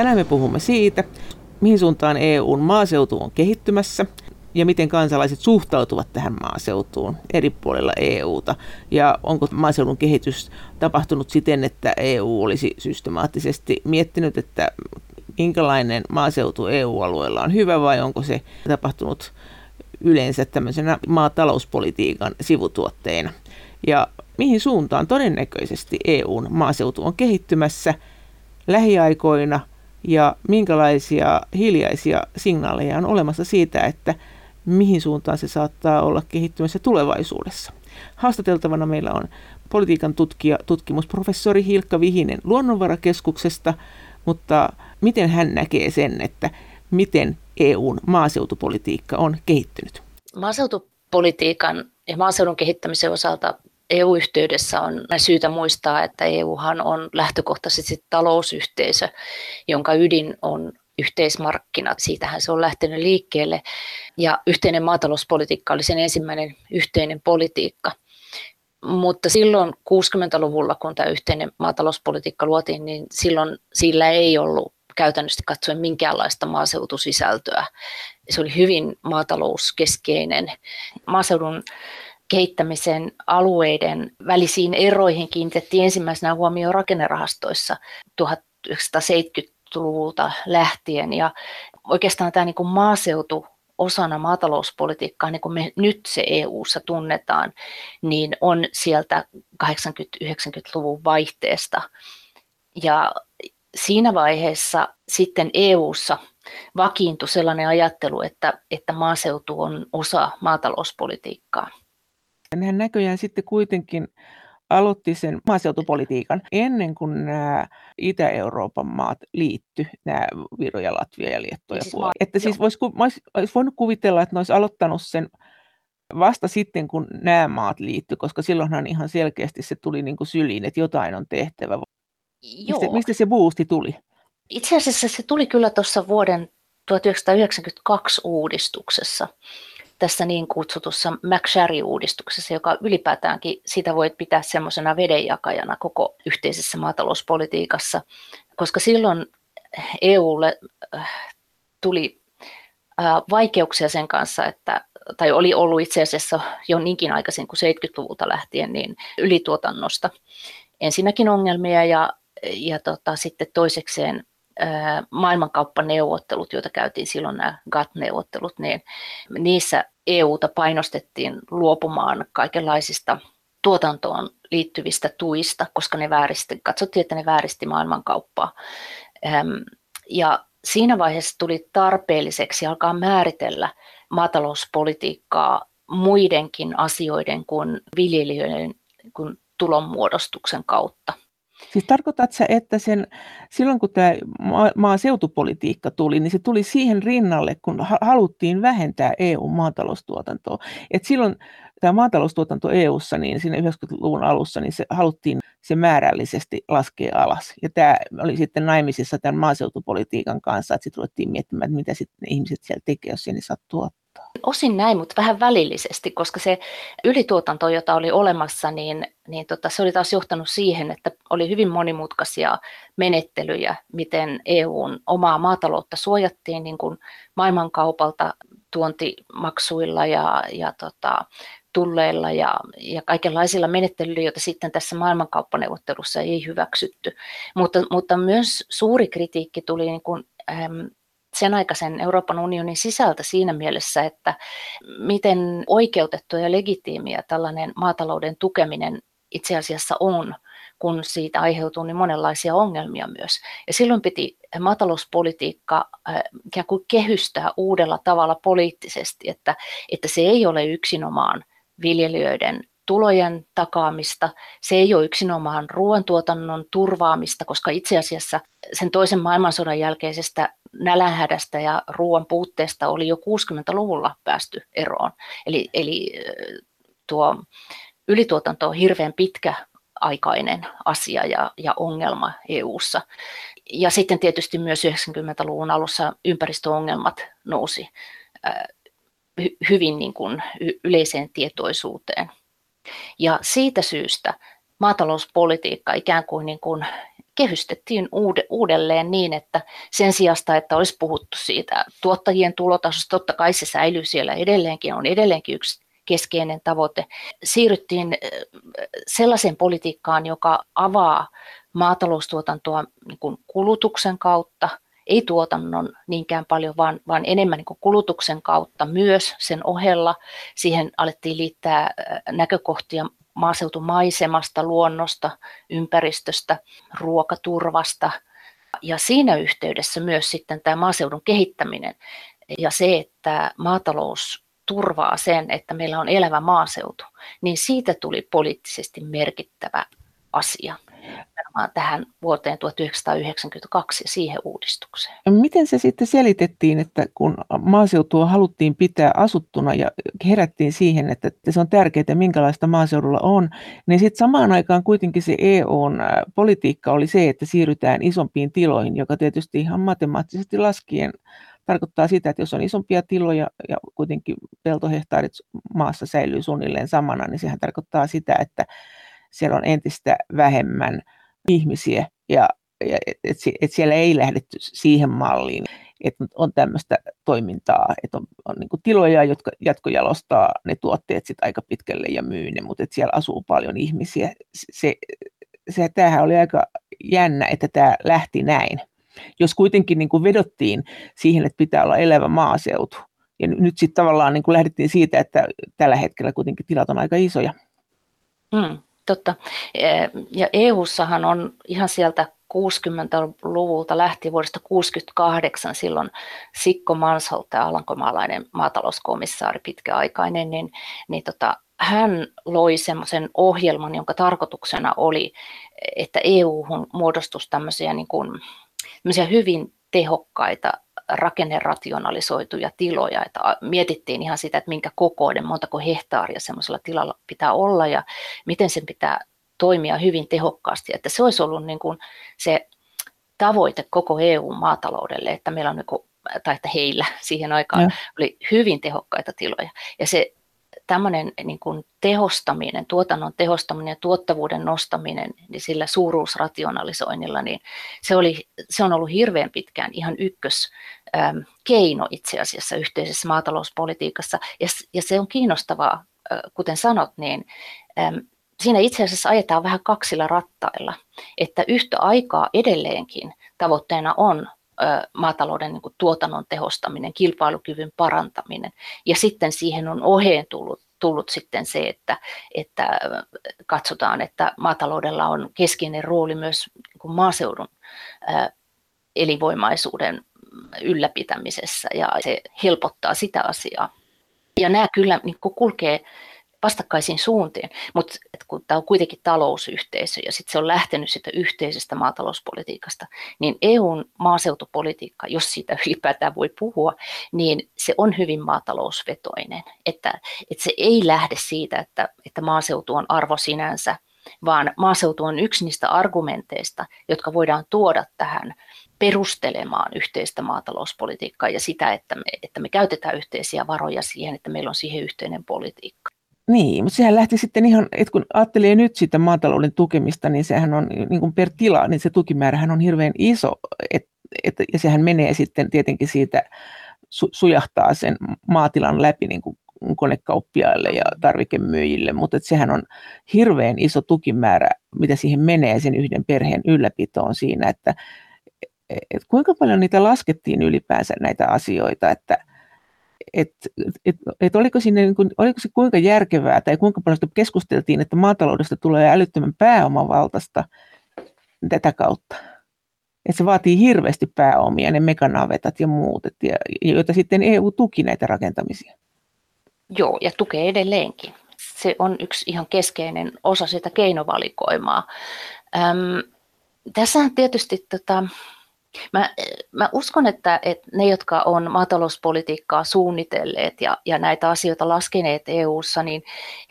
Tänään me puhumme siitä, mihin suuntaan EUn maaseutu on kehittymässä ja miten kansalaiset suhtautuvat tähän maaseutuun eri puolilla EUta. Ja onko maaseudun kehitys tapahtunut siten, että EU olisi systemaattisesti miettinyt, että minkälainen maaseutu EU-alueella on hyvä vai onko se tapahtunut yleensä tämmöisenä maatalouspolitiikan sivutuotteena. Ja mihin suuntaan todennäköisesti EUn maaseutu on kehittymässä lähiaikoina ja minkälaisia hiljaisia signaaleja on olemassa siitä, että mihin suuntaan se saattaa olla kehittymässä tulevaisuudessa. Haastateltavana meillä on politiikan tutkija, tutkimusprofessori Hilkka Vihinen Luonnonvarakeskuksesta, mutta miten hän näkee sen, että miten EUn maaseutupolitiikka on kehittynyt? Maaseutupolitiikan ja maaseudun kehittämisen osalta EU-yhteydessä on syytä muistaa, että EUhan on lähtökohtaisesti talousyhteisö, jonka ydin on yhteismarkkinat. Siitähän se on lähtenyt liikkeelle. Ja yhteinen maatalouspolitiikka oli sen ensimmäinen yhteinen politiikka. Mutta silloin 60-luvulla, kun tämä yhteinen maatalouspolitiikka luotiin, niin silloin sillä ei ollut käytännössä katsoen minkäänlaista maaseutusisältöä. Se oli hyvin maatalouskeskeinen. Maaseudun kehittämisen alueiden välisiin eroihin kiinnitettiin ensimmäisenä huomioon rakennerahastoissa 1970-luvulta lähtien. Ja oikeastaan tämä niin kuin maaseutu osana maatalouspolitiikkaa, niin kuin me nyt se EU-ssa tunnetaan, niin on sieltä 80-90-luvun vaihteesta. Ja siinä vaiheessa sitten EU:ssa vakiintui sellainen ajattelu, että, että maaseutu on osa maatalouspolitiikkaa. Hän näköjään sitten kuitenkin aloitti sen maaseutupolitiikan ennen kuin nämä Itä-Euroopan maat liitty, nämä Viro ja Latvia ja Liettua ja siis Puola. Että siis vois, olisi voinut kuvitella, että ne olisi aloittanut sen vasta sitten, kun nämä maat liittyi, koska silloinhan ihan selkeästi se tuli niin kuin syliin, että jotain on tehtävä. Joo. Mistä, mistä se boosti tuli? Itse asiassa se tuli kyllä tuossa vuoden 1992 uudistuksessa, niin kutsutussa McSherry-uudistuksessa, joka ylipäätäänkin sitä voit pitää semmoisena vedenjakajana koko yhteisessä maatalouspolitiikassa, koska silloin EUlle äh, tuli äh, vaikeuksia sen kanssa, että tai oli ollut itse asiassa jo niinkin aikaisin kuin 70-luvulta lähtien, niin ylituotannosta. Ensinnäkin ongelmia ja ja tota, sitten toisekseen maailmankauppaneuvottelut, joita käytiin silloin nämä GATT-neuvottelut, niin niissä EUta painostettiin luopumaan kaikenlaisista tuotantoon liittyvistä tuista, koska ne vääristi, katsottiin, että ne vääristi maailmankauppaa. Ja siinä vaiheessa tuli tarpeelliseksi alkaa määritellä maatalouspolitiikkaa muidenkin asioiden kuin viljelijöiden kuin tulonmuodostuksen kautta. Siis tarkoitatko sä, että sen, silloin kun tämä maaseutupolitiikka tuli, niin se tuli siihen rinnalle, kun haluttiin vähentää EU-maataloustuotantoa. Et silloin tämä maataloustuotanto EU:ssa, niin siinä 90-luvun alussa, niin se haluttiin se määrällisesti laskea alas. Ja tämä oli sitten naimisissa tämän maaseutupolitiikan kanssa, että sitten ruvettiin miettimään, että mitä sitten ihmiset siellä tekee, jos ei saa tuottaa. Osin näin, mutta vähän välillisesti, koska se ylituotanto, jota oli olemassa, niin, niin tota, se oli taas johtanut siihen, että oli hyvin monimutkaisia menettelyjä, miten EUn omaa maataloutta suojattiin niin kuin maailmankaupalta tuontimaksuilla ja, ja tota, tulleilla ja, ja kaikenlaisilla menettelyillä, joita sitten tässä maailmankauppaneuvottelussa ei hyväksytty. Mutta, mutta myös suuri kritiikki tuli niin kuin, sen aikaisen Euroopan unionin sisältä siinä mielessä, että miten oikeutettu ja legitiimiä tällainen maatalouden tukeminen itse asiassa on, kun siitä aiheutuu niin monenlaisia ongelmia myös. Ja silloin piti maatalouspolitiikka äh, ikään kuin kehystää uudella tavalla poliittisesti, että, että se ei ole yksinomaan viljelijöiden tulojen takaamista. Se ei ole yksinomaan ruoantuotannon turvaamista, koska itse asiassa sen toisen maailmansodan jälkeisestä nälänhädästä ja ruoan puutteesta oli jo 60-luvulla päästy eroon. Eli, eli tuo ylituotanto on hirveän pitkäaikainen asia ja, ja ongelma EU:ssa. Ja sitten tietysti myös 90-luvun alussa ympäristöongelmat nousi hyvin niin kuin yleiseen tietoisuuteen. Ja siitä syystä maatalouspolitiikka ikään kuin, niin kuin kehystettiin uudelleen niin, että sen sijasta, että olisi puhuttu siitä tuottajien tulotasosta, totta kai se säilyy siellä edelleenkin, on edelleenkin yksi keskeinen tavoite. Siirryttiin sellaiseen politiikkaan, joka avaa maataloustuotantoa niin kuin kulutuksen kautta, ei tuotannon niinkään paljon, vaan, vaan enemmän niin kulutuksen kautta myös sen ohella. Siihen alettiin liittää näkökohtia maaseutumaisemasta, luonnosta, ympäristöstä, ruokaturvasta. Ja siinä yhteydessä myös sitten tämä maaseudun kehittäminen ja se, että maatalous turvaa sen, että meillä on elävä maaseutu, niin siitä tuli poliittisesti merkittävä asia tähän vuoteen 1992 ja siihen uudistukseen. Miten se sitten selitettiin, että kun maaseutua haluttiin pitää asuttuna ja herättiin siihen, että se on tärkeää, minkälaista maaseudulla on, niin sitten samaan aikaan kuitenkin se EUn politiikka oli se, että siirrytään isompiin tiloihin, joka tietysti ihan matemaattisesti laskien tarkoittaa sitä, että jos on isompia tiloja ja kuitenkin peltohehtaarit maassa säilyy suunnilleen samana, niin sehän tarkoittaa sitä, että siellä on entistä vähemmän ihmisiä ja, ja että et, siellä ei lähdetty siihen malliin, että on tämmöistä toimintaa, että on, on niin tiloja, jotka jatkojalostaa ne tuotteet sit aika pitkälle ja myy ne, mutta että siellä asuu paljon ihmisiä. Se, se, tämähän oli aika jännä, että tämä lähti näin. Jos kuitenkin niin kuin vedottiin siihen, että pitää olla elävä maaseutu, ja nyt sitten tavallaan niin kuin lähdettiin siitä, että tällä hetkellä kuitenkin tilat on aika isoja. Mm, totta. Ja EU-sahan on ihan sieltä 60-luvulta lähtien vuodesta 68 silloin Sikko Mansholt, alankomaalainen maatalouskomissaari pitkäaikainen, niin, niin tota, hän loi semmoisen ohjelman, jonka tarkoituksena oli, että EU muodostuisi tämmöisiä niin kuin hyvin tehokkaita rakennerationalisoituja tiloja, että mietittiin ihan sitä, että minkä kokoinen, montako hehtaaria semmoisella tilalla pitää olla ja miten sen pitää toimia hyvin tehokkaasti, että se olisi ollut niin kuin se tavoite koko EU-maataloudelle, että meillä on niin kuin, tai että heillä siihen aikaan ja. oli hyvin tehokkaita tiloja. Ja se tämmöinen niin kuin tehostaminen, tuotannon tehostaminen ja tuottavuuden nostaminen niin sillä suuruusrationalisoinnilla, niin se, oli, se on ollut hirveän pitkään ihan ykkös keino itse asiassa yhteisessä maatalouspolitiikassa. Ja, ja se on kiinnostavaa, kuten sanot, niin äm, siinä itse asiassa ajetaan vähän kaksilla rattailla, että yhtä aikaa edelleenkin tavoitteena on maatalouden niin kuin tuotannon tehostaminen, kilpailukyvyn parantaminen. Ja sitten siihen on oheen tullut, tullut sitten se, että, että katsotaan, että maataloudella on keskeinen rooli myös niin kuin maaseudun elinvoimaisuuden ylläpitämisessä ja se helpottaa sitä asiaa. Ja nämä kyllä niin kulkee vastakkaisiin suuntiin, mutta kun tämä on kuitenkin talousyhteisö ja sitten se on lähtenyt sitä yhteisestä maatalouspolitiikasta, niin EUn maaseutupolitiikka, jos siitä ylipäätään voi puhua, niin se on hyvin maatalousvetoinen, että, että se ei lähde siitä, että, että maaseutu on arvo sinänsä, vaan maaseutu on yksi niistä argumenteista, jotka voidaan tuoda tähän perustelemaan yhteistä maatalouspolitiikkaa ja sitä, että me, että me käytetään yhteisiä varoja siihen, että meillä on siihen yhteinen politiikka. Niin, mutta sehän lähti sitten ihan, että kun ajattelee nyt sitä maatalouden tukemista, niin sehän on niin kuin per tila, niin se tukimäärähän on hirveän iso, et, et, ja sehän menee sitten tietenkin siitä, su, sujahtaa sen maatilan läpi niin kuin konekauppiaille ja tarvikemyyjille, mutta että sehän on hirveän iso tukimäärä, mitä siihen menee sen yhden perheen ylläpitoon siinä, että et kuinka paljon niitä laskettiin ylipäänsä näitä asioita, että että et, et oliko, sinne, niin kuin, oliko se kuinka järkevää tai kuinka paljon keskusteltiin, että maataloudesta tulee älyttömän pääomavaltaista tätä kautta. Että se vaatii hirveästi pääomia, ne mekanavetat ja muut, et, ja, joita sitten EU tuki näitä rakentamisia. Joo, ja tukee edelleenkin. Se on yksi ihan keskeinen osa sitä keinovalikoimaa. Öm, tässähän tietysti tota, Mä, mä uskon, että, että ne, jotka on maatalouspolitiikkaa suunnitelleet ja, ja näitä asioita laskeneet EU-ssa, niin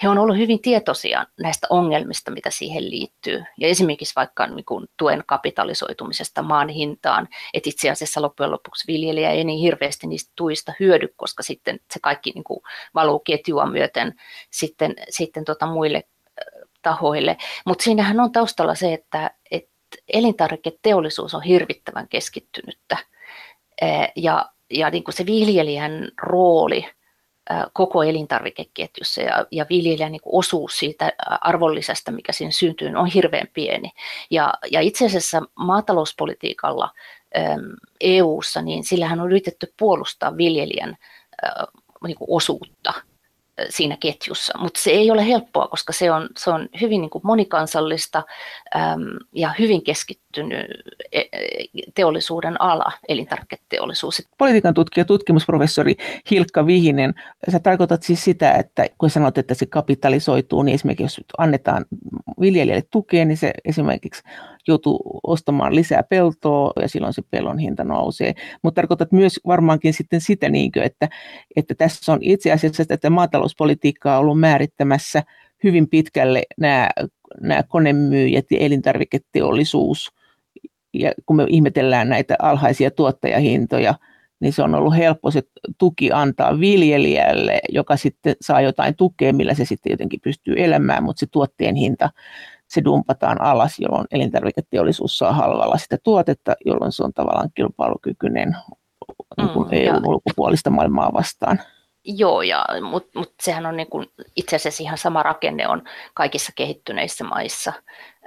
he on ollut hyvin tietoisia näistä ongelmista, mitä siihen liittyy. Ja esimerkiksi vaikka niin kuin tuen kapitalisoitumisesta maan hintaan, että itse asiassa loppujen lopuksi viljelijä ei niin hirveästi niistä tuista hyödy, koska sitten se kaikki niin kuin valuu ketjua myöten sitten, sitten tota muille tahoille. Mutta siinähän on taustalla se, että, että elintarviketeollisuus on hirvittävän keskittynyttä ja, ja niin kuin se viljelijän rooli koko elintarvikeketjussa ja, ja viljelijän niin osuus siitä arvonlisästä, mikä siinä syntyy, on hirveän pieni. Ja, ja itse asiassa maatalouspolitiikalla EU-ssa, niin sillähän on yritetty puolustaa viljelijän niin osuutta siinä ketjussa, mutta se ei ole helppoa, koska se on, se on hyvin niin kuin monikansallista äm, ja hyvin keskittynyt e, e, teollisuuden ala, elintarviketeollisuus. Politiikan tutkija, tutkimusprofessori Hilkka Vihinen, sä tarkoitat siis sitä, että kun sanot, että se kapitalisoituu, niin esimerkiksi jos annetaan viljelijälle tukea, niin se esimerkiksi joutuu ostamaan lisää peltoa ja silloin se pellon hinta nousee. Mutta tarkoitat myös varmaankin sitten sitä, niin kuin, että, että tässä on itse asiassa että maatalouspolitiikkaa ollut määrittämässä hyvin pitkälle nämä, nämä konemyyjät ja elintarviketeollisuus. Ja kun me ihmetellään näitä alhaisia tuottajahintoja, niin se on ollut helppo se tuki antaa viljelijälle, joka sitten saa jotain tukea, millä se sitten jotenkin pystyy elämään, mutta se tuotteen hinta se dumpataan alas, jolloin elintarviketeollisuus saa halvalla sitä tuotetta, jolloin se on tavallaan kilpailukykyinen niin kuin mm, EUn ulkopuolista maailmaa vastaan. Joo, ja, mutta mut sehän on niin kuin, itse asiassa ihan sama rakenne on kaikissa kehittyneissä maissa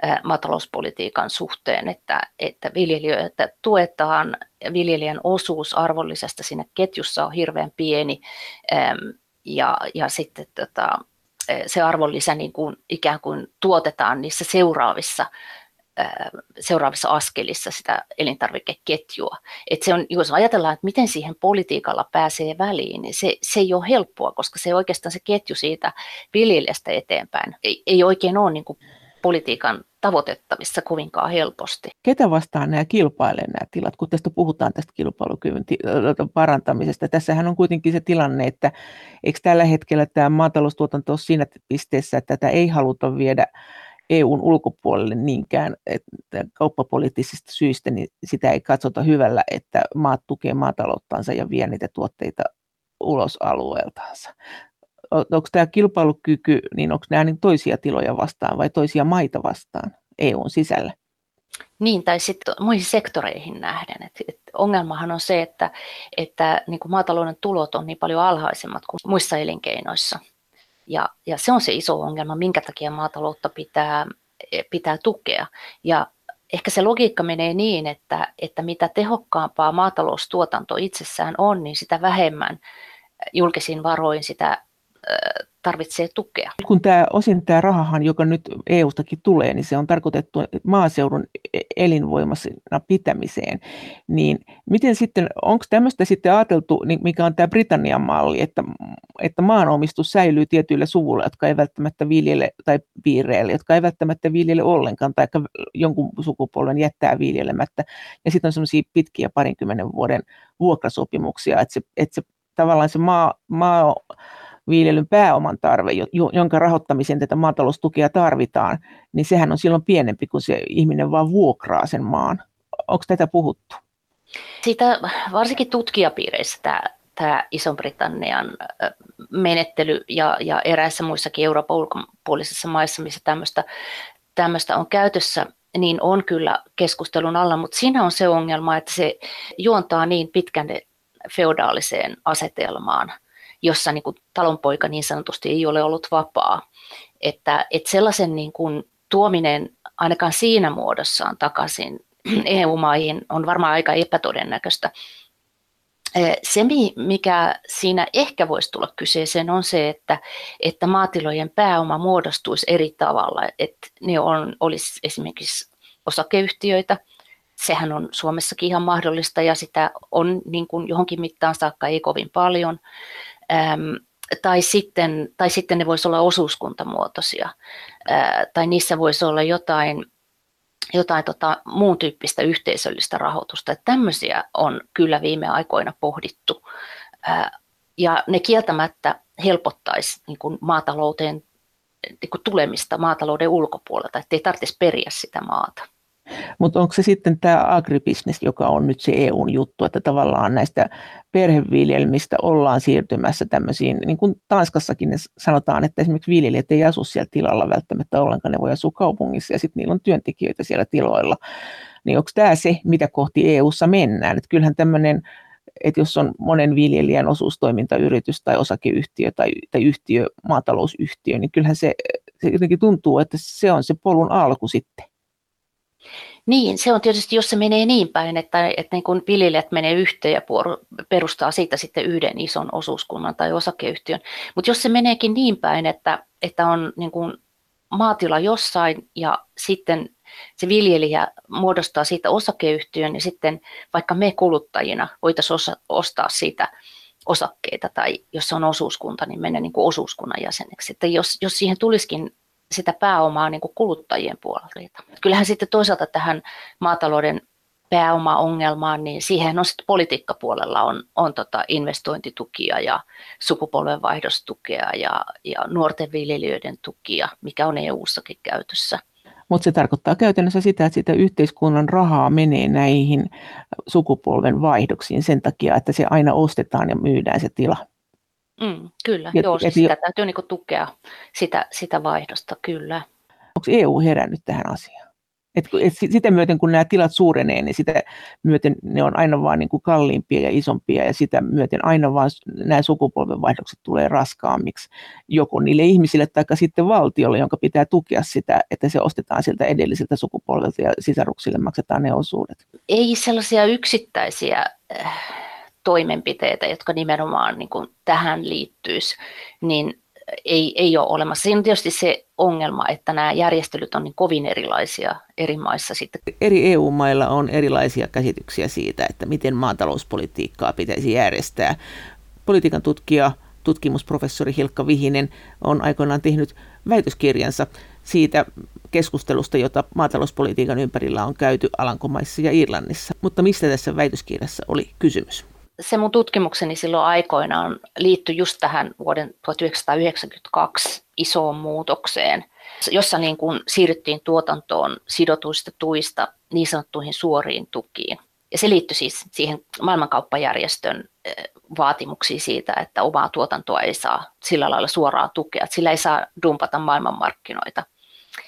ää, maatalouspolitiikan suhteen, että, että viljelijöitä tuetaan, viljelijän osuus arvollisesta siinä ketjussa on hirveän pieni, ja, ja sitten tota, se arvonlisä niin kuin ikään kuin tuotetaan niissä seuraavissa seuraavissa askelissa sitä elintarvikeketjua. Et se on, jos ajatellaan, että miten siihen politiikalla pääsee väliin, niin se, se ei ole helppoa, koska se oikeastaan se ketju siitä viljelijästä eteenpäin ei, ei oikein ole niin kuin politiikan tavoitettavissa kovinkaan helposti. Ketä vastaan nämä kilpailee nämä tilat, kun tästä puhutaan tästä kilpailukyvyn parantamisesta? Tässähän on kuitenkin se tilanne, että eikö tällä hetkellä tämä maataloustuotanto ole siinä pisteessä, että tätä ei haluta viedä EUn ulkopuolelle niinkään että kauppapoliittisista syistä, niin sitä ei katsota hyvällä, että maat tukee maatalouttansa ja vie niitä tuotteita ulos alueeltaansa onko tämä kilpailukyky, niin onko nämä niin toisia tiloja vastaan vai toisia maita vastaan EUn sisällä? Niin, tai sitten muihin sektoreihin nähden. Et, et ongelmahan on se, että, että niin kuin maatalouden tulot on niin paljon alhaisemmat kuin muissa elinkeinoissa. Ja, ja se on se iso ongelma, minkä takia maataloutta pitää, pitää tukea. Ja ehkä se logiikka menee niin, että, että mitä tehokkaampaa maataloustuotanto itsessään on, niin sitä vähemmän julkisin varoin sitä tarvitsee tukea. Kun tämä osin tämä rahahan, joka nyt EU-stakin tulee, niin se on tarkoitettu maaseudun e-, elinvoimasena pitämiseen, niin miten sitten, onko tämmöistä sitten ajateltu, niin mikä on tämä Britannian malli, että, että maanomistus säilyy tietyille suvuille, jotka ei välttämättä viljele, tai piireille, jotka ei välttämättä viljele ollenkaan, tai jonkun sukupolven jättää viljelemättä, ja sitten on semmoisia pitkiä parinkymmenen vuoden vuokrasopimuksia, että se, että se tavallaan se maa, maa viljelyn pääoman tarve, jonka rahoittamiseen tätä maataloustukea tarvitaan, niin sehän on silloin pienempi, kun se ihminen vaan vuokraa sen maan. Onko tätä puhuttu? Siitä varsinkin tutkijapiireissä tämä, tämä Iso-Britannian menettely ja, ja eräissä muissakin Euroopan ulkopuolisissa maissa, missä tämmöistä, tämmöistä on käytössä, niin on kyllä keskustelun alla, mutta siinä on se ongelma, että se juontaa niin pitkän feodaaliseen asetelmaan, jossa niin kuin talonpoika niin sanotusti ei ole ollut vapaa. Että, että sellaisen niin kuin tuominen ainakaan siinä muodossaan takaisin EU-maihin on varmaan aika epätodennäköistä. Se, mikä siinä ehkä voisi tulla kyseeseen, on se, että, että maatilojen pääoma muodostuisi eri tavalla. Että ne on, olisi esimerkiksi osakeyhtiöitä, sehän on Suomessakin ihan mahdollista ja sitä on niin kuin johonkin mittaan saakka ei kovin paljon. Tai, sitten, tai sitten ne voisi olla osuuskuntamuotoisia, tai niissä voisi olla jotain, jotain tota, muun tyyppistä yhteisöllistä rahoitusta. Että tämmöisiä on kyllä viime aikoina pohdittu, ja ne kieltämättä helpottaisi niin kuin maatalouteen niin kuin tulemista maatalouden ulkopuolelta, ettei tarvitsisi periä sitä maata. Mutta onko se sitten tämä agribisnes, joka on nyt se EUn juttu, että tavallaan näistä perheviljelmistä ollaan siirtymässä tämmöisiin, niin kuin Tanskassakin ne sanotaan, että esimerkiksi viljelijät ei asu siellä tilalla välttämättä ollenkaan, ne voi asua kaupungissa ja sitten niillä on työntekijöitä siellä tiloilla. Niin onko tämä se, mitä kohti EUssa mennään? Että kyllähän tämmöinen että jos on monen viljelijän osuustoimintayritys tai osakeyhtiö tai, tai yhtiö, maatalousyhtiö, niin kyllähän se, se jotenkin tuntuu, että se on se polun alku sitten. Niin, se on tietysti, jos se menee niin päin, että, että niin kun viljelijät menee yhteen ja perustaa siitä sitten yhden ison osuuskunnan tai osakeyhtiön. Mutta jos se meneekin niin päin, että, että on niin kun maatila jossain ja sitten se viljelijä muodostaa siitä osakeyhtiön, niin sitten vaikka me kuluttajina voitaisiin osa, ostaa siitä osakkeita tai jos se on osuuskunta, niin mennä niin kuin osuuskunnan jäseneksi. Että jos, jos siihen tulisikin sitä pääomaa niin kuin kuluttajien puolelta. Kyllähän sitten toisaalta tähän maatalouden pääomaongelmaan, niin siihen on sitten politiikkapuolella on, on tota investointitukia ja sukupolvenvaihdostukea ja, ja nuorten viljelijöiden tukia, mikä on EU-sakin käytössä. Mutta se tarkoittaa käytännössä sitä, että sitä yhteiskunnan rahaa menee näihin sukupolven vaihdoksiin sen takia, että se aina ostetaan ja myydään se tila. Mm, kyllä, ja, joo, siis sitä täytyy niinku tukea sitä, sitä vaihdosta, kyllä. Onko EU herännyt tähän asiaan? Et, et sitä myöten, kun nämä tilat suurenee, niin sitä myöten ne on aina vaan niin kuin kalliimpia ja isompia, ja sitä myöten aina vaan nämä sukupolvenvaihdokset tulee raskaammiksi joko niille ihmisille tai sitten valtiolle, jonka pitää tukea sitä, että se ostetaan siltä edelliseltä sukupolvelta ja sisaruksille maksetaan ne osuudet. Ei sellaisia yksittäisiä äh, toimenpiteitä, jotka nimenomaan niin kuin tähän liittyisi, niin ei, ei ole olemassa. Siinä on tietysti se ongelma, että nämä järjestelyt on niin kovin erilaisia eri maissa. Sitten. Eri EU-mailla on erilaisia käsityksiä siitä, että miten maatalouspolitiikkaa pitäisi järjestää. Politiikan tutkija, tutkimusprofessori Hilkka Vihinen on aikoinaan tehnyt väitöskirjansa siitä keskustelusta, jota maatalouspolitiikan ympärillä on käyty Alankomaissa ja Irlannissa. Mutta mistä tässä väitöskirjassa oli kysymys? Se mun tutkimukseni silloin aikoinaan liittyi just tähän vuoden 1992 isoon muutokseen, jossa niin kuin siirryttiin tuotantoon sidotuista tuista niin sanottuihin suoriin tukiin. Ja se liittyi siis siihen maailmankauppajärjestön eh, vaatimuksiin siitä, että omaa tuotantoa ei saa sillä lailla suoraa tukea, että sillä ei saa dumpata maailmanmarkkinoita.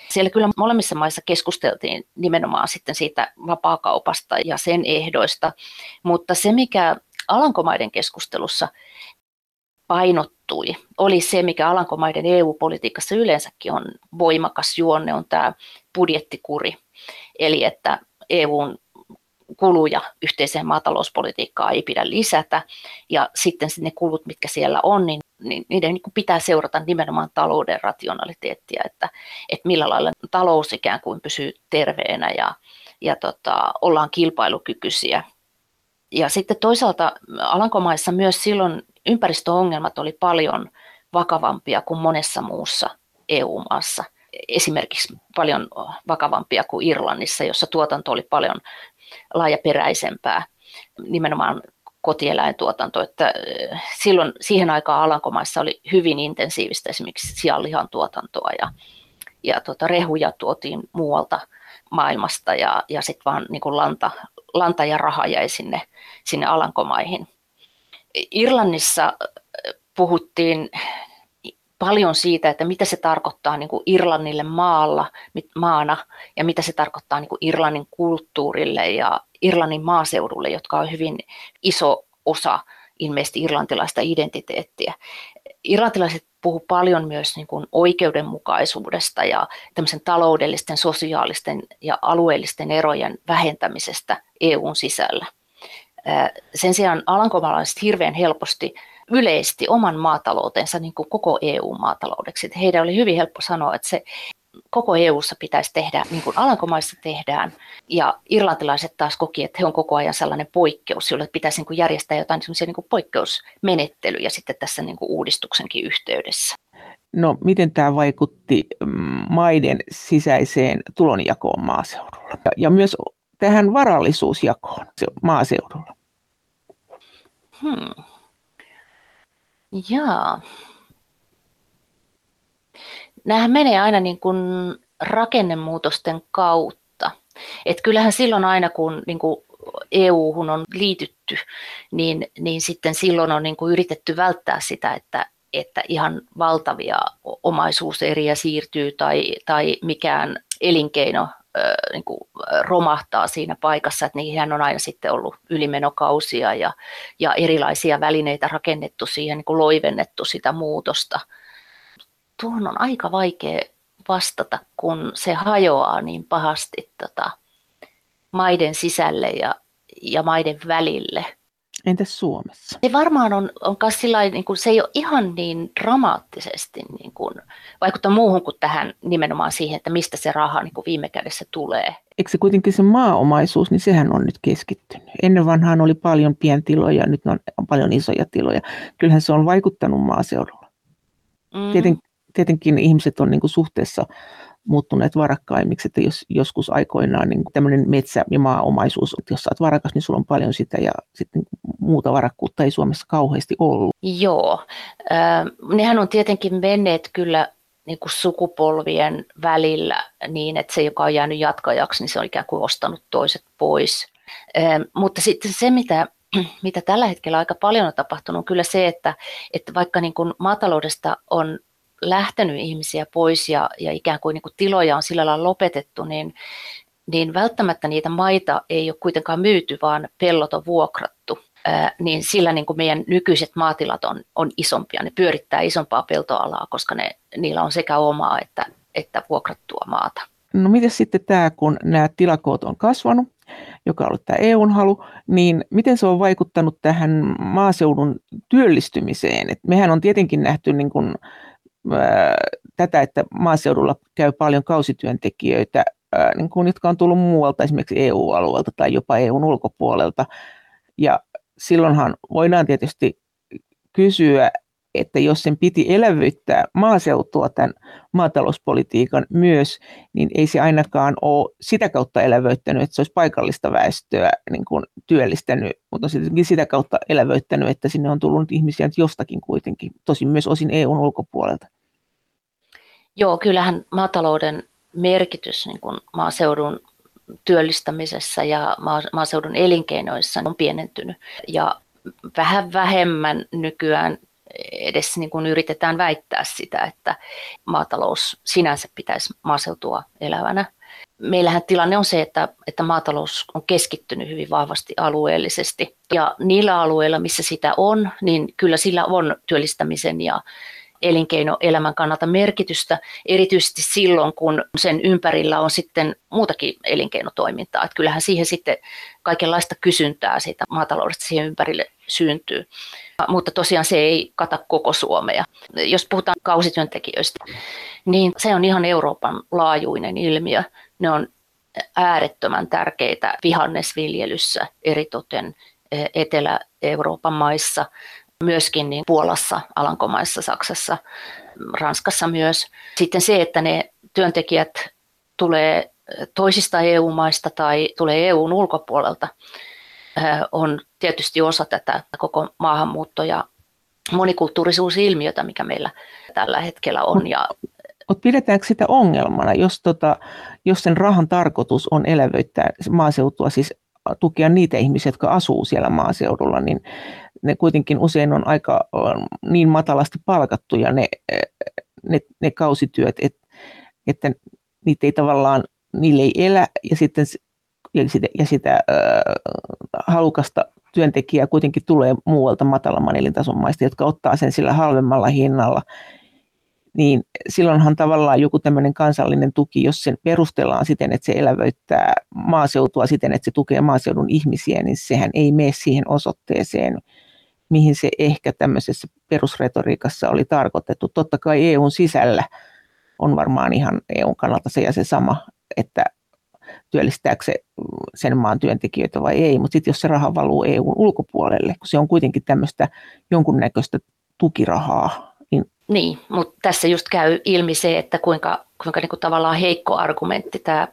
Siellä kyllä molemmissa maissa keskusteltiin nimenomaan sitten siitä vapaakaupasta ja sen ehdoista, mutta se mikä Alankomaiden keskustelussa painottui, oli se, mikä Alankomaiden EU-politiikassa yleensäkin on voimakas juonne, on tämä budjettikuri. Eli että EUn kuluja yhteiseen maatalouspolitiikkaan ei pidä lisätä, ja sitten ne kulut, mitkä siellä on, niin, niin niiden niin pitää seurata nimenomaan talouden rationaliteettia, että, että millä lailla talous ikään kuin pysyy terveenä ja, ja tota, ollaan kilpailukykyisiä ja sitten toisaalta Alankomaissa myös silloin ympäristöongelmat oli paljon vakavampia kuin monessa muussa EU-maassa. Esimerkiksi paljon vakavampia kuin Irlannissa, jossa tuotanto oli paljon laajaperäisempää, nimenomaan kotieläintuotanto. Että eh, silloin siihen aikaan Alankomaissa oli hyvin intensiivistä esimerkiksi sianlihan tuotantoa ja, ja tuota, rehuja tuotiin muualta maailmasta ja, ja sitten vaan niin kuin lanta, lanta ja raha jäi sinne, sinne Alankomaihin. Irlannissa äh, puhuttiin paljon siitä, että mitä se tarkoittaa niin kuin Irlannille maalla, maana ja mitä se tarkoittaa niin kuin Irlannin kulttuurille ja Irlannin maaseudulle, jotka on hyvin iso osa ilmeisesti irlantilaista identiteettiä. Irlantilaiset puhu paljon myös niin kuin oikeudenmukaisuudesta ja taloudellisten, sosiaalisten ja alueellisten erojen vähentämisestä EUn sisällä. Sen sijaan alankomalaiset hirveän helposti yleisti oman maataloutensa niin kuin koko EU-maataloudeksi. Heidän oli hyvin helppo sanoa, että se koko EU:ssa pitäisi tehdä niin kuin Alankomaissa tehdään. Ja irlantilaiset taas koki, että he on koko ajan sellainen poikkeus, jolle pitäisi niin kuin järjestää jotain sellaisia niin kuin poikkeusmenettelyjä sitten tässä niin kuin uudistuksenkin yhteydessä. No, miten tämä vaikutti mm, maiden sisäiseen tulonjakoon maaseudulla ja, ja myös tähän varallisuusjakoon maaseudulla? Hmm. Jaa nämähän menee aina niin kuin rakennemuutosten kautta. Et kyllähän silloin aina, kun niin kuin EU-hun on liitytty, niin, niin sitten silloin on niin kuin yritetty välttää sitä, että, että ihan valtavia omaisuuseriä siirtyy tai, tai mikään elinkeino niin kuin romahtaa siinä paikassa, että niihin on aina sitten ollut ylimenokausia ja, ja erilaisia välineitä rakennettu siihen, niin kuin loivennettu sitä muutosta. Tuohon on aika vaikea vastata, kun se hajoaa niin pahasti tota, maiden sisälle ja, ja maiden välille. Entäs Suomessa? Se varmaan on, on sillain, niin kuin, se ei ole ihan niin dramaattisesti niin kuin, vaikuttaa muuhun kuin tähän nimenomaan siihen, että mistä se raha niin kuin viime kädessä tulee. Eikö se kuitenkin se maaomaisuus, niin sehän on nyt keskittynyt. Ennen vanhaan oli paljon pientiloja, nyt on paljon isoja tiloja. Kyllähän se on vaikuttanut maaseudulla. Mm. Tieten, tietenkin ihmiset on niin kuin suhteessa muuttuneet varakkaimmiksi, että jos joskus aikoinaan niin tämmöinen metsä- ja maaomaisuus, että jos sä oot varakas, niin sulla on paljon sitä ja sitten muuta varakkuutta ei Suomessa kauheasti ollut. Joo, äh, nehän on tietenkin menneet kyllä niin kuin sukupolvien välillä niin, että se, joka on jäänyt jatkajaksi, niin se on ikään kuin ostanut toiset pois. Äh, mutta sitten se, mitä mitä tällä hetkellä aika paljon on tapahtunut, on kyllä se, että, että vaikka niin kuin maataloudesta on lähtenyt ihmisiä pois ja, ja ikään kuin, niin kuin tiloja on sillä lailla lopetettu, niin, niin välttämättä niitä maita ei ole kuitenkaan myyty, vaan pellot on vuokrattu. Ää, niin sillä niin kuin meidän nykyiset maatilat on, on isompia, ne pyörittää isompaa peltoalaa, koska ne, niillä on sekä omaa että, että vuokrattua maata. No miten sitten tämä, kun nämä tilakoot on kasvanut, joka on ollut tämä EUn halu, niin miten se on vaikuttanut tähän maaseudun työllistymiseen? Et mehän on tietenkin nähty niin kuin tätä, että maaseudulla käy paljon kausityöntekijöitä, niin kuin, jotka on tullut muualta, esimerkiksi EU-alueelta tai jopa EUn ulkopuolelta. Ja silloinhan voidaan tietysti kysyä, että jos sen piti elävyttää maaseutua tämän maatalouspolitiikan myös, niin ei se ainakaan ole sitä kautta elävöittänyt, että se olisi paikallista väestöä niin kuin työllistänyt, mutta on sitä kautta elävöittänyt, että sinne on tullut ihmisiä jostakin kuitenkin, tosin myös osin EUn ulkopuolelta. Joo, kyllähän maatalouden merkitys niin kuin maaseudun työllistämisessä ja maaseudun elinkeinoissa on pienentynyt. Ja vähän vähemmän nykyään edes niin kuin yritetään väittää sitä, että maatalous sinänsä pitäisi maaseutua elävänä. Meillähän tilanne on se, että, että maatalous on keskittynyt hyvin vahvasti alueellisesti. Ja niillä alueilla, missä sitä on, niin kyllä sillä on työllistämisen ja elinkeinoelämän kannalta merkitystä, erityisesti silloin, kun sen ympärillä on sitten muutakin elinkeinotoimintaa. Että kyllähän siihen sitten kaikenlaista kysyntää siitä maataloudesta siihen ympärille syntyy. Mutta tosiaan se ei kata koko Suomea. Jos puhutaan kausityöntekijöistä, niin se on ihan Euroopan laajuinen ilmiö. Ne on äärettömän tärkeitä vihannesviljelyssä, eritoten Etelä-Euroopan maissa, myöskin niin Puolassa, Alankomaissa, Saksassa, Ranskassa myös. Sitten se, että ne työntekijät tulee toisista EU-maista tai tulee EUn ulkopuolelta, on tietysti osa tätä koko maahanmuutto- ja monikulttuurisuusilmiötä, mikä meillä tällä hetkellä on. Ja mutta pidetäänkö sitä ongelmana, jos, tota, jos sen rahan tarkoitus on elävöittää maaseutua, siis tukea niitä ihmisiä, jotka asuu siellä maaseudulla, niin ne kuitenkin usein on aika niin matalasti palkattuja ne, ne, ne kausityöt, että, että niitä ei tavallaan, niille ei elä ja sitten ja sitä, ja sitä äh, halukasta työntekijää kuitenkin tulee muualta matalamman elintason maista, jotka ottaa sen sillä halvemmalla hinnalla, niin silloinhan tavallaan joku tämmöinen kansallinen tuki, jos sen perustellaan siten, että se elävöittää maaseutua siten, että se tukee maaseudun ihmisiä, niin sehän ei mene siihen osoitteeseen, mihin se ehkä tämmöisessä perusretoriikassa oli tarkoitettu. Totta kai EUn sisällä on varmaan ihan EUn kannalta se ja se sama, että työllistääkö se sen maan työntekijöitä vai ei, mutta sitten jos se raha valuu EUn ulkopuolelle, kun se on kuitenkin tämmöistä jonkunnäköistä tukirahaa. Niin, niin mutta tässä just käy ilmi se, että kuinka, kuinka niin tavallaan heikko argumentti tämä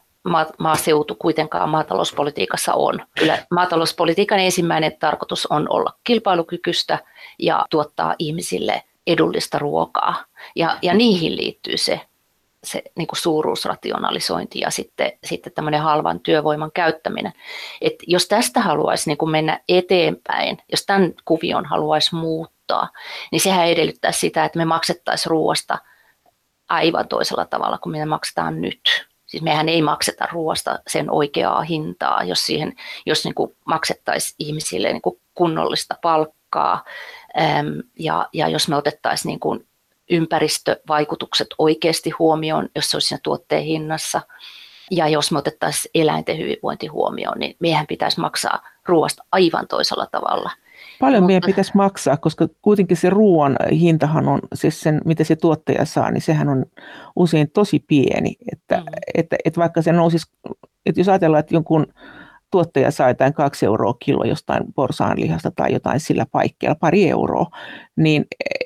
maaseutu kuitenkaan maatalouspolitiikassa on. Kyllä maatalouspolitiikan ensimmäinen tarkoitus on olla kilpailukykyistä ja tuottaa ihmisille edullista ruokaa. Ja, ja niihin liittyy se se niin kuin suuruusrationalisointi ja sitten, sitten tämmöinen halvan työvoiman käyttäminen. Et jos tästä haluaisi niin kuin mennä eteenpäin, jos tämän kuvion haluaisi muuttaa, niin sehän edellyttää sitä, että me maksettaisiin ruoasta aivan toisella tavalla kuin me maksetaan nyt. Siis mehän ei makseta ruoasta sen oikeaa hintaa, jos, siihen, jos niin kuin maksettaisiin ihmisille niin kuin kunnollista palkkaa ja, ja jos me otettaisiin niin kuin ympäristövaikutukset oikeasti huomioon, jos se olisi siinä tuotteen hinnassa. Ja jos me otettaisiin eläinten hyvinvointi huomioon, niin meidän pitäisi maksaa ruoasta aivan toisella tavalla. Paljon meidän pitäisi maksaa, koska kuitenkin se ruoan hintahan on, siis sen, mitä se tuottaja saa, niin sehän on usein tosi pieni. Että, mm. että, että vaikka se nousisi, että jos ajatellaan, että jonkun tuottaja saa jotain kaksi euroa kilo jostain porsaanlihasta tai jotain sillä paikkeilla, pari euroa, niin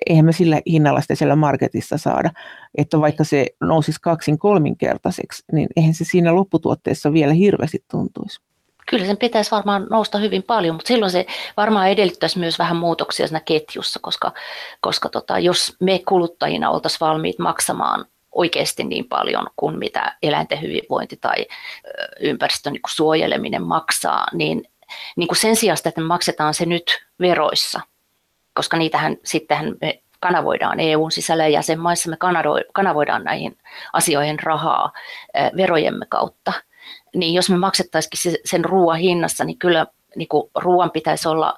eihän me sillä hinnalla sitä siellä marketissa saada. Että vaikka se nousisi kaksin kolminkertaiseksi, niin eihän se siinä lopputuotteessa vielä hirveästi tuntuisi. Kyllä sen pitäisi varmaan nousta hyvin paljon, mutta silloin se varmaan edellyttäisi myös vähän muutoksia siinä ketjussa, koska, koska tota, jos me kuluttajina oltaisiin valmiit maksamaan oikeasti niin paljon kuin mitä eläinten hyvinvointi tai ympäristön niin suojeleminen maksaa, niin, niin kuin sen sijaan, että me maksetaan se nyt veroissa, koska niitähän sittenhän me kanavoidaan EUn sisällä ja jäsenmaissa, me kanavoidaan näihin asioihin rahaa verojemme kautta, niin jos me maksettaisikin sen ruoan hinnassa, niin kyllä niin kuin ruoan pitäisi olla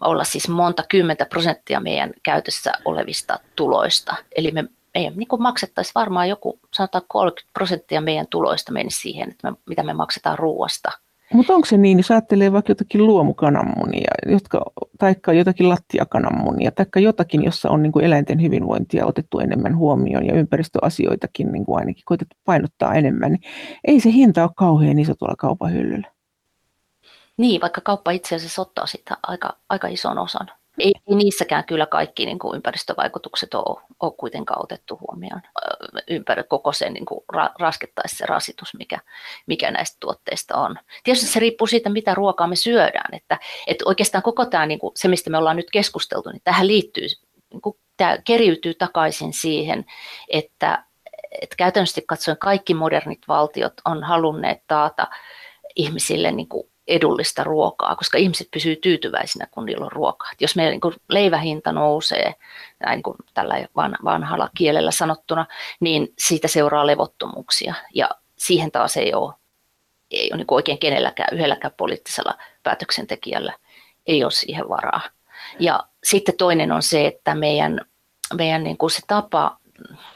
olla siis monta kymmentä prosenttia meidän käytössä olevista tuloista. Eli me meidän niin maksettaisiin varmaan joku, sanotaan 30 prosenttia meidän tuloista menisi siihen, että me, mitä me maksetaan ruoasta. Mutta onko se niin, jos ajattelee vaikka jotakin luomukananmunia, jotka, taikka jotakin lattiakananmunia, taikka jotakin, jossa on niin kuin eläinten hyvinvointia otettu enemmän huomioon ja ympäristöasioitakin niin kuin ainakin koetettu painottaa enemmän, niin ei se hinta ole kauhean iso tuolla kaupan hyllyllä. Niin, vaikka kauppa itse asiassa ottaa sitä aika, aika ison osan ei, ei niissäkään kyllä kaikki niin kuin ympäristövaikutukset ole, ole kuitenkaan otettu huomioon ympäri koko sen niin kuin ra, raskettaisi se rasitus, mikä, mikä näistä tuotteista on. Tietysti se riippuu siitä, mitä ruokaa me syödään. Että, että oikeastaan koko tämä, niin kuin, se mistä me ollaan nyt keskusteltu, niin tähän liittyy, niin kuin, tämä keriytyy takaisin siihen, että, että käytännössä katsoen kaikki modernit valtiot on halunneet taata ihmisille niin kuin edullista ruokaa, koska ihmiset pysyvät tyytyväisinä, kun niillä on ruokaa. Et jos meillä niin leivähinta nousee, näin kuin tällä vanhalla kielellä sanottuna, niin siitä seuraa levottomuuksia. Ja siihen taas ei ole, ei ole niin oikein kenelläkään, yhdelläkään poliittisella päätöksentekijällä ei ole siihen varaa. Ja sitten toinen on se, että meidän, meidän niin kuin se tapa,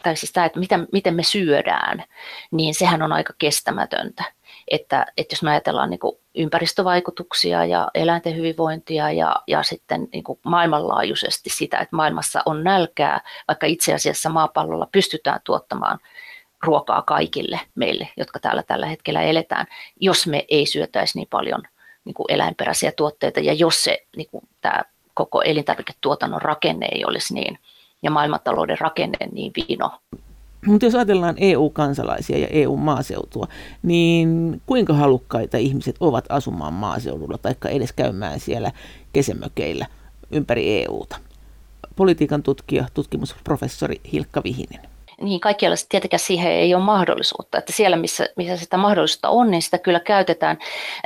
tai siis tämä, että miten, miten me syödään, niin sehän on aika kestämätöntä että, että jos me ajatellaan niin kuin ympäristövaikutuksia ja eläinten hyvinvointia ja, ja sitten niin kuin maailmanlaajuisesti sitä, että maailmassa on nälkää, vaikka itse asiassa maapallolla pystytään tuottamaan ruokaa kaikille meille, jotka täällä tällä hetkellä eletään, jos me ei syötäisi niin paljon niin kuin eläinperäisiä tuotteita. Ja jos se niin kuin tämä koko elintarviketuotannon rakenne ei olisi niin ja maailmantalouden rakenne niin vino, mutta jos ajatellaan EU-kansalaisia ja EU-maaseutua, niin kuinka halukkaita ihmiset ovat asumaan maaseudulla tai edes käymään siellä kesemökeillä ympäri EUta? Politiikan tutkija, tutkimusprofessori Hilkka Vihinen. Niin, kaikkialla tietenkään siihen ei ole mahdollisuutta. Että siellä, missä, missä sitä mahdollisuutta on, niin sitä kyllä käytetään.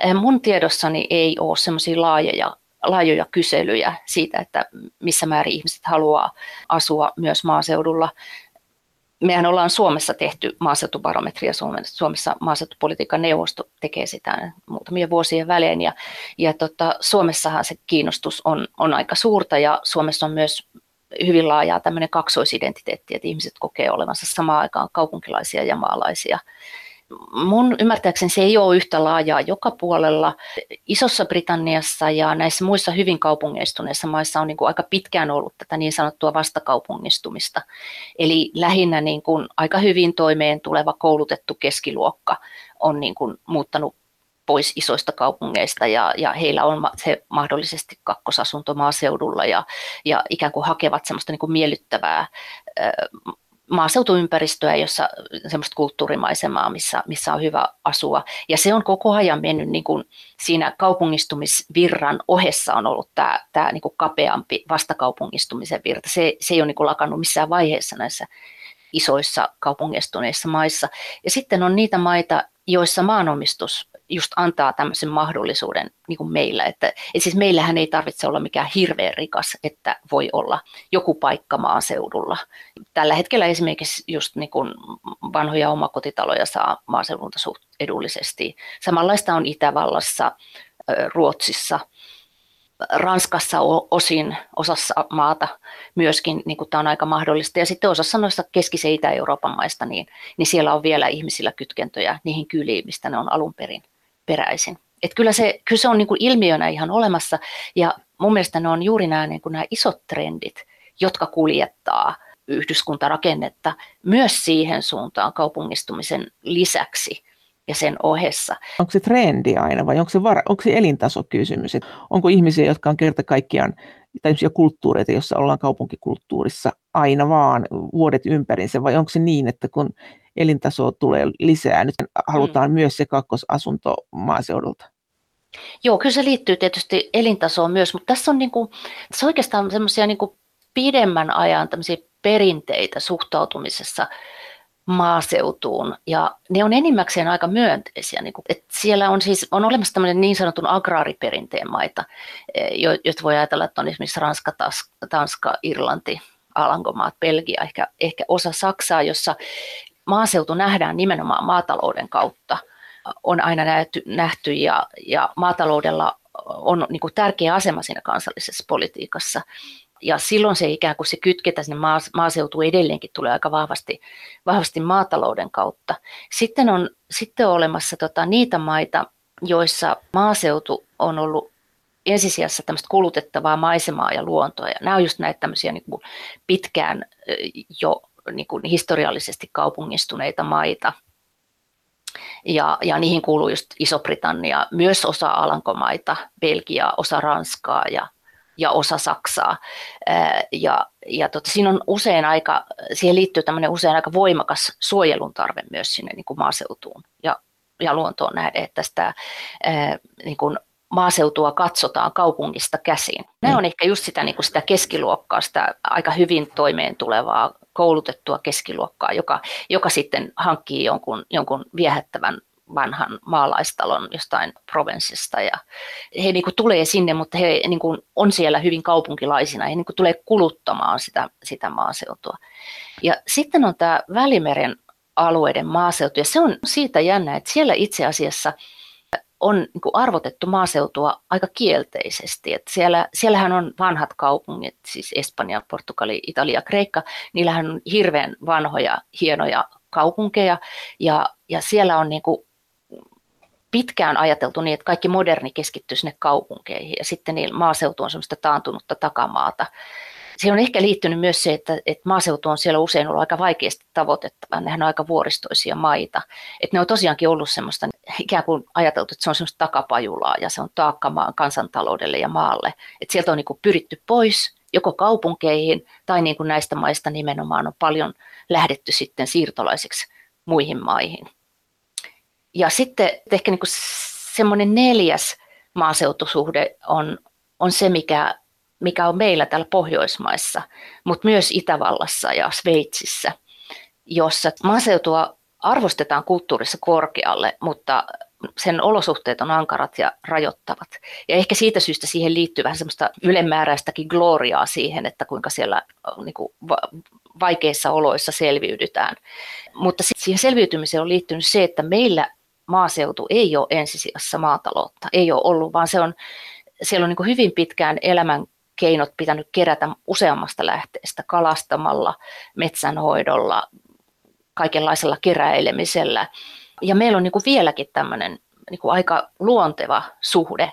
Eh, mun tiedossani ei ole semmoisia laajoja laajoja kyselyjä siitä, että missä määrin ihmiset haluaa asua myös maaseudulla mehän ollaan Suomessa tehty maaseutubarometria, Suomessa maaseutupolitiikan neuvosto tekee sitä muutamia vuosien välein. Ja, ja tota, Suomessahan se kiinnostus on, on aika suurta ja Suomessa on myös hyvin laajaa tämmöinen kaksoisidentiteetti, että ihmiset kokee olevansa samaan aikaan kaupunkilaisia ja maalaisia mun ymmärtääkseni se ei ole yhtä laajaa joka puolella. Isossa Britanniassa ja näissä muissa hyvin kaupungeistuneissa maissa on niin kuin aika pitkään ollut tätä niin sanottua vastakaupungistumista. Eli lähinnä niin kuin aika hyvin toimeen tuleva koulutettu keskiluokka on niin kuin muuttanut pois isoista kaupungeista ja, ja heillä on se mahdollisesti kakkosasunto maaseudulla ja, ja ikään kuin hakevat semmoista niin kuin miellyttävää maaseutuympäristöä, jossa semmoista kulttuurimaisemaa, missä, missä on hyvä asua. Ja se on koko ajan mennyt niin kuin siinä kaupungistumisvirran ohessa on ollut tämä, tämä niin kuin kapeampi vastakaupungistumisen virta. Se, se ei ole niin kuin lakannut missään vaiheessa näissä isoissa kaupungistuneissa maissa. Ja sitten on niitä maita, joissa maanomistus just antaa tämmöisen mahdollisuuden niin kuin meillä. Että, et siis meillähän ei tarvitse olla mikään hirveän rikas, että voi olla joku paikka maaseudulla. Tällä hetkellä esimerkiksi just niin kuin vanhoja omakotitaloja saa maaseudulta suht edullisesti. Samanlaista on Itävallassa, Ruotsissa – Ranskassa osin, osassa maata myöskin niin kuin tämä on aika mahdollista. Ja sitten osassa noista keskisen Itä-Euroopan maista, niin, niin siellä on vielä ihmisillä kytkentöjä niihin kyliin, mistä ne on alun perin peräisin. Et kyllä, se, kyllä se on niin kuin ilmiönä ihan olemassa ja mun mielestä ne on juuri nämä, niin kuin nämä isot trendit, jotka kuljettaa yhdyskuntarakennetta myös siihen suuntaan kaupungistumisen lisäksi – ja sen ohessa. Onko se trendi aina vai onko se, var, onko se elintasokysymys? Et onko ihmisiä, jotka on kerta kaikkiaan tai kulttuureita, joissa ollaan kaupunkikulttuurissa aina vaan vuodet ympärinsä, vai onko se niin, että kun elintaso tulee lisää, nyt halutaan mm. myös se kakkosasunto maaseudulta? Joo, kyllä se liittyy tietysti elintasoon myös, mutta tässä on, niinku, tässä on oikeastaan semmoisia niinku pidemmän ajan perinteitä suhtautumisessa maaseutuun ja ne on enimmäkseen aika myönteisiä. Niin kuin, että siellä on siis on olemassa tämmöinen niin sanotun agraariperinteen maita, e, joita voi ajatella, että on esimerkiksi Ranska, Tanska, Irlanti, Alankomaat, Belgia, ehkä, ehkä osa Saksaa, jossa maaseutu nähdään nimenomaan maatalouden kautta. On aina nähty, nähty ja, ja maataloudella on niin kuin tärkeä asema siinä kansallisessa politiikassa ja silloin se ikään kuin se kytketä sinne maaseutu edelleenkin tulee aika vahvasti, vahvasti maatalouden kautta. Sitten on, sitten on olemassa tota, niitä maita, joissa maaseutu on ollut ensisijassa tämmöistä kulutettavaa maisemaa ja luontoa. Ja nämä on just näitä tämmöisiä niin kuin pitkään jo niin kuin historiallisesti kaupungistuneita maita. Ja, ja niihin kuuluu just Iso-Britannia, myös osa Alankomaita, Belgia, osa Ranskaa ja ja osa Saksaa. Ja, ja tota, siinä on usein aika, siihen liittyy tämmöinen usein aika voimakas suojelun tarve myös sinne niin kuin maaseutuun ja, ja luontoon nähden, että sitä niin kuin maaseutua katsotaan kaupungista käsin. Ne mm. on ehkä just sitä, niin kuin sitä keskiluokkaa, sitä aika hyvin toimeen tulevaa koulutettua keskiluokkaa, joka, joka sitten hankkii jonkun, jonkun viehättävän vanhan maalaistalon jostain provenssista ja he niin kuin tulee sinne, mutta he niin kuin on siellä hyvin kaupunkilaisina, he niin kuin tulee kuluttamaan sitä, sitä maaseutua. Ja sitten on tämä Välimeren alueiden maaseutu ja se on siitä jännä, että siellä itse asiassa on niin kuin arvotettu maaseutua aika kielteisesti. että siellä, siellähän on vanhat kaupungit, siis Espanja, Portugali, Italia, Kreikka, niillähän on hirveän vanhoja, hienoja kaupunkeja ja, ja siellä on niin kuin pitkään ajateltu niin, että kaikki moderni keskittyy sinne kaupunkeihin ja sitten niin maaseutu on semmoista taantunutta takamaata. Se on ehkä liittynyt myös se, että, että maaseutu on siellä usein ollut aika vaikeasti tavoitettava. Nehän on aika vuoristoisia maita. Että ne on tosiaankin ollut semmoista ikään kuin ajateltu, että se on semmoista takapajulaa ja se on taakka maan kansantaloudelle ja maalle. Että sieltä on niin pyritty pois joko kaupunkeihin tai niin kuin näistä maista nimenomaan on paljon lähdetty sitten siirtolaiseksi muihin maihin. Ja sitten ehkä niin semmoinen neljäs maaseutusuhde on, on se, mikä, mikä on meillä täällä Pohjoismaissa, mutta myös Itävallassa ja Sveitsissä, jossa maaseutua arvostetaan kulttuurissa korkealle, mutta sen olosuhteet on ankarat ja rajoittavat. Ja ehkä siitä syystä siihen liittyy vähän semmoista ylemmääräistäkin gloriaa siihen, että kuinka siellä niin kuin, vaikeissa oloissa selviydytään. Mutta siihen selviytymiseen on liittynyt se, että meillä maaseutu ei ole ensisijassa maataloutta, ei ole ollut, vaan se on, siellä on niin hyvin pitkään elämän keinot pitänyt kerätä useammasta lähteestä, kalastamalla, metsänhoidolla, kaikenlaisella keräilemisellä. Ja meillä on niin vieläkin tämmöinen niin aika luonteva suhde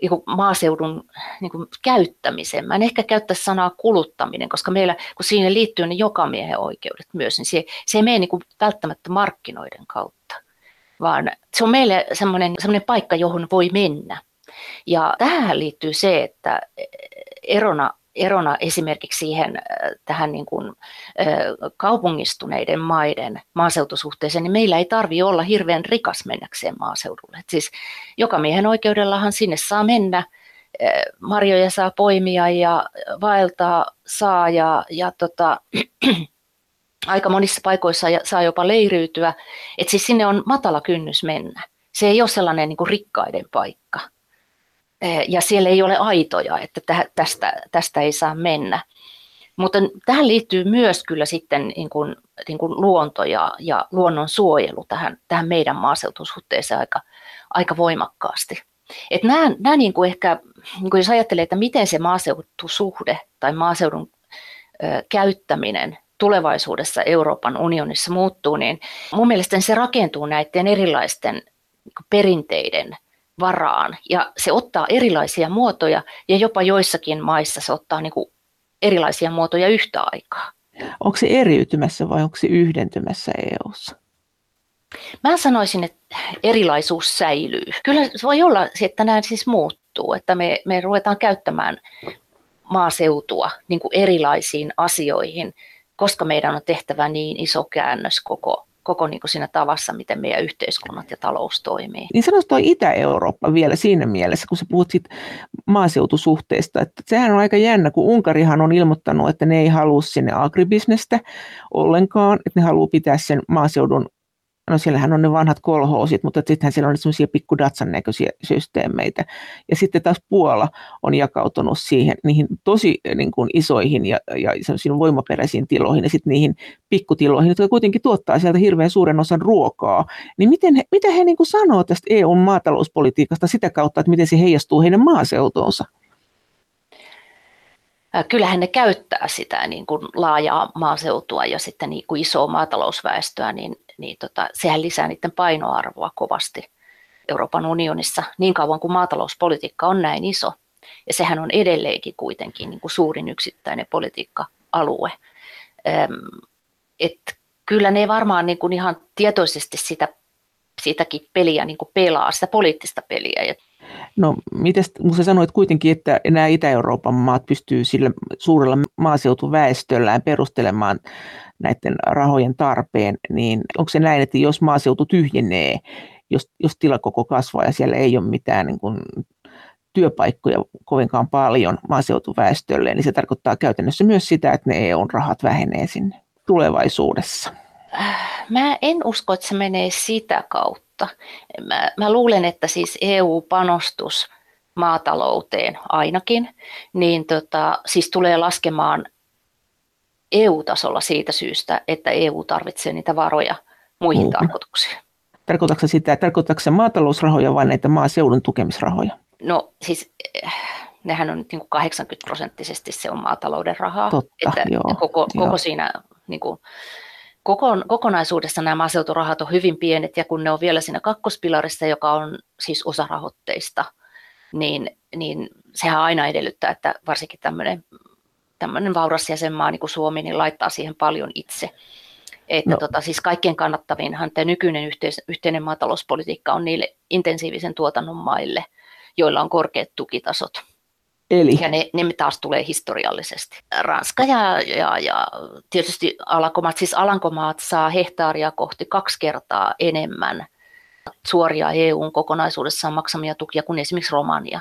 niin kuin maaseudun niin kuin käyttämiseen. Mä en ehkä käyttäisi sanaa kuluttaminen, koska meillä, kun siinä liittyy ne jokamiehen oikeudet myös, niin se, se ei mene niin kuin välttämättä markkinoiden kautta vaan se on meille semmoinen, semmoinen paikka, johon voi mennä. Ja tähän liittyy se, että erona, erona esimerkiksi siihen äh, tähän niin kuin, äh, kaupungistuneiden maiden maaseutusuhteeseen, niin meillä ei tarvi olla hirveän rikas mennäkseen maaseudulle. Et siis joka miehen oikeudellahan sinne saa mennä, äh, marjoja saa poimia ja vaeltaa saa ja, ja tota, aika monissa paikoissa saa jopa leiriytyä, että siis sinne on matala kynnys mennä. Se ei ole sellainen niin kuin rikkaiden paikka. Ja siellä ei ole aitoja, että tästä, tästä ei saa mennä. Mutta tähän liittyy myös kyllä sitten niin kuin, niin kuin luonto ja, ja luonnon suojelu tähän, tähän meidän maaseutusuhteeseen aika, aika voimakkaasti. Et nämä, nämä niin kuin ehkä, niin kuin jos ajattelee, että miten se maaseutusuhde tai maaseudun ö, käyttäminen tulevaisuudessa Euroopan unionissa muuttuu, niin mun mielestä se rakentuu näiden erilaisten perinteiden varaan ja se ottaa erilaisia muotoja ja jopa joissakin maissa se ottaa niin kuin erilaisia muotoja yhtä aikaa. Onko se eriytymässä vai onko se yhdentymässä EU:ssa? Mä sanoisin, että erilaisuus säilyy. Kyllä se voi olla, että nämä siis muuttuu, että me, me ruvetaan käyttämään maaseutua niin kuin erilaisiin asioihin, koska meidän on tehtävä niin iso käännös koko koko niin kuin siinä tavassa, miten meidän yhteiskunnat ja talous toimii. Niin sanoisi tuo Itä-Eurooppa vielä siinä mielessä, kun sä puhut siitä maaseutusuhteesta, että sehän on aika jännä, kun Unkarihan on ilmoittanut, että ne ei halua sinne agribisnestä ollenkaan, että ne haluaa pitää sen maaseudun no siellähän on ne vanhat kolhoosit, mutta sittenhän siellä on semmoisia pikku näköisiä systeemeitä. Ja sitten taas Puola on jakautunut siihen, niihin tosi niin kuin isoihin ja, ja voimaperäisiin tiloihin ja sitten niihin pikkutiloihin, jotka kuitenkin tuottaa sieltä hirveän suuren osan ruokaa. Niin miten he, mitä he niin kuin sanoo tästä EUn maatalouspolitiikasta sitä kautta, että miten se heijastuu heidän maaseutuunsa? kyllähän ne käyttää sitä niin kuin laajaa maaseutua ja sitten niin kuin isoa maatalousväestöä, niin niin tota, sehän lisää niiden painoarvoa kovasti Euroopan unionissa niin kauan kuin maatalouspolitiikka on näin iso. Ja sehän on edelleenkin kuitenkin niin kuin suurin yksittäinen politiikka-alue. et kyllä ne varmaan niin kuin ihan tietoisesti sitä, sitäkin peliä niin kuin pelaa, sitä poliittista peliä. No, miten sä sanoit kuitenkin, että nämä Itä-Euroopan maat pystyy sillä suurella maaseutuväestöllään perustelemaan näiden rahojen tarpeen, niin onko se näin, että jos maaseutu tyhjenee, jos, jos tilakoko kasvaa ja siellä ei ole mitään niin kuin, työpaikkoja kovinkaan paljon maaseutuväestölle, niin se tarkoittaa käytännössä myös sitä, että ne EU-rahat vähenee sinne tulevaisuudessa. Mä en usko, että se menee sitä kautta. Mä, mä luulen, että siis EU-panostus maatalouteen ainakin, niin tota, siis tulee laskemaan EU-tasolla siitä syystä, että EU tarvitsee niitä varoja muihin mm. tarkoituksiin. Tarkoitatko sitä, tarkoitatko se maatalousrahoja vai näitä maaseudun tukemisrahoja? No siis eh, nehän on niin kuin 80 prosenttisesti se on maatalouden rahaa. Totta, että joo, koko, joo. koko siinä niin kuin, kokonaisuudessa nämä maaseuturahat on hyvin pienet ja kun ne on vielä siinä kakkospilarissa, joka on siis osarahoitteista, niin, niin sehän aina edellyttää, että varsinkin tämmöinen tämmöinen vauras jäsenmaa niin kuin Suomi niin laittaa siihen paljon itse. Että no. tota, siis kaikkien kannattavinhan tämä nykyinen yhteis- yhteinen maatalouspolitiikka on niille intensiivisen tuotannon maille, joilla on korkeat tukitasot. Eli? Ja ne, ne taas tulee historiallisesti. Ranska ja, ja, ja tietysti Alankomaat, siis Alankomaat saa hehtaaria kohti kaksi kertaa enemmän suoria EUn kokonaisuudessaan maksamia tukia kuin esimerkiksi Romania.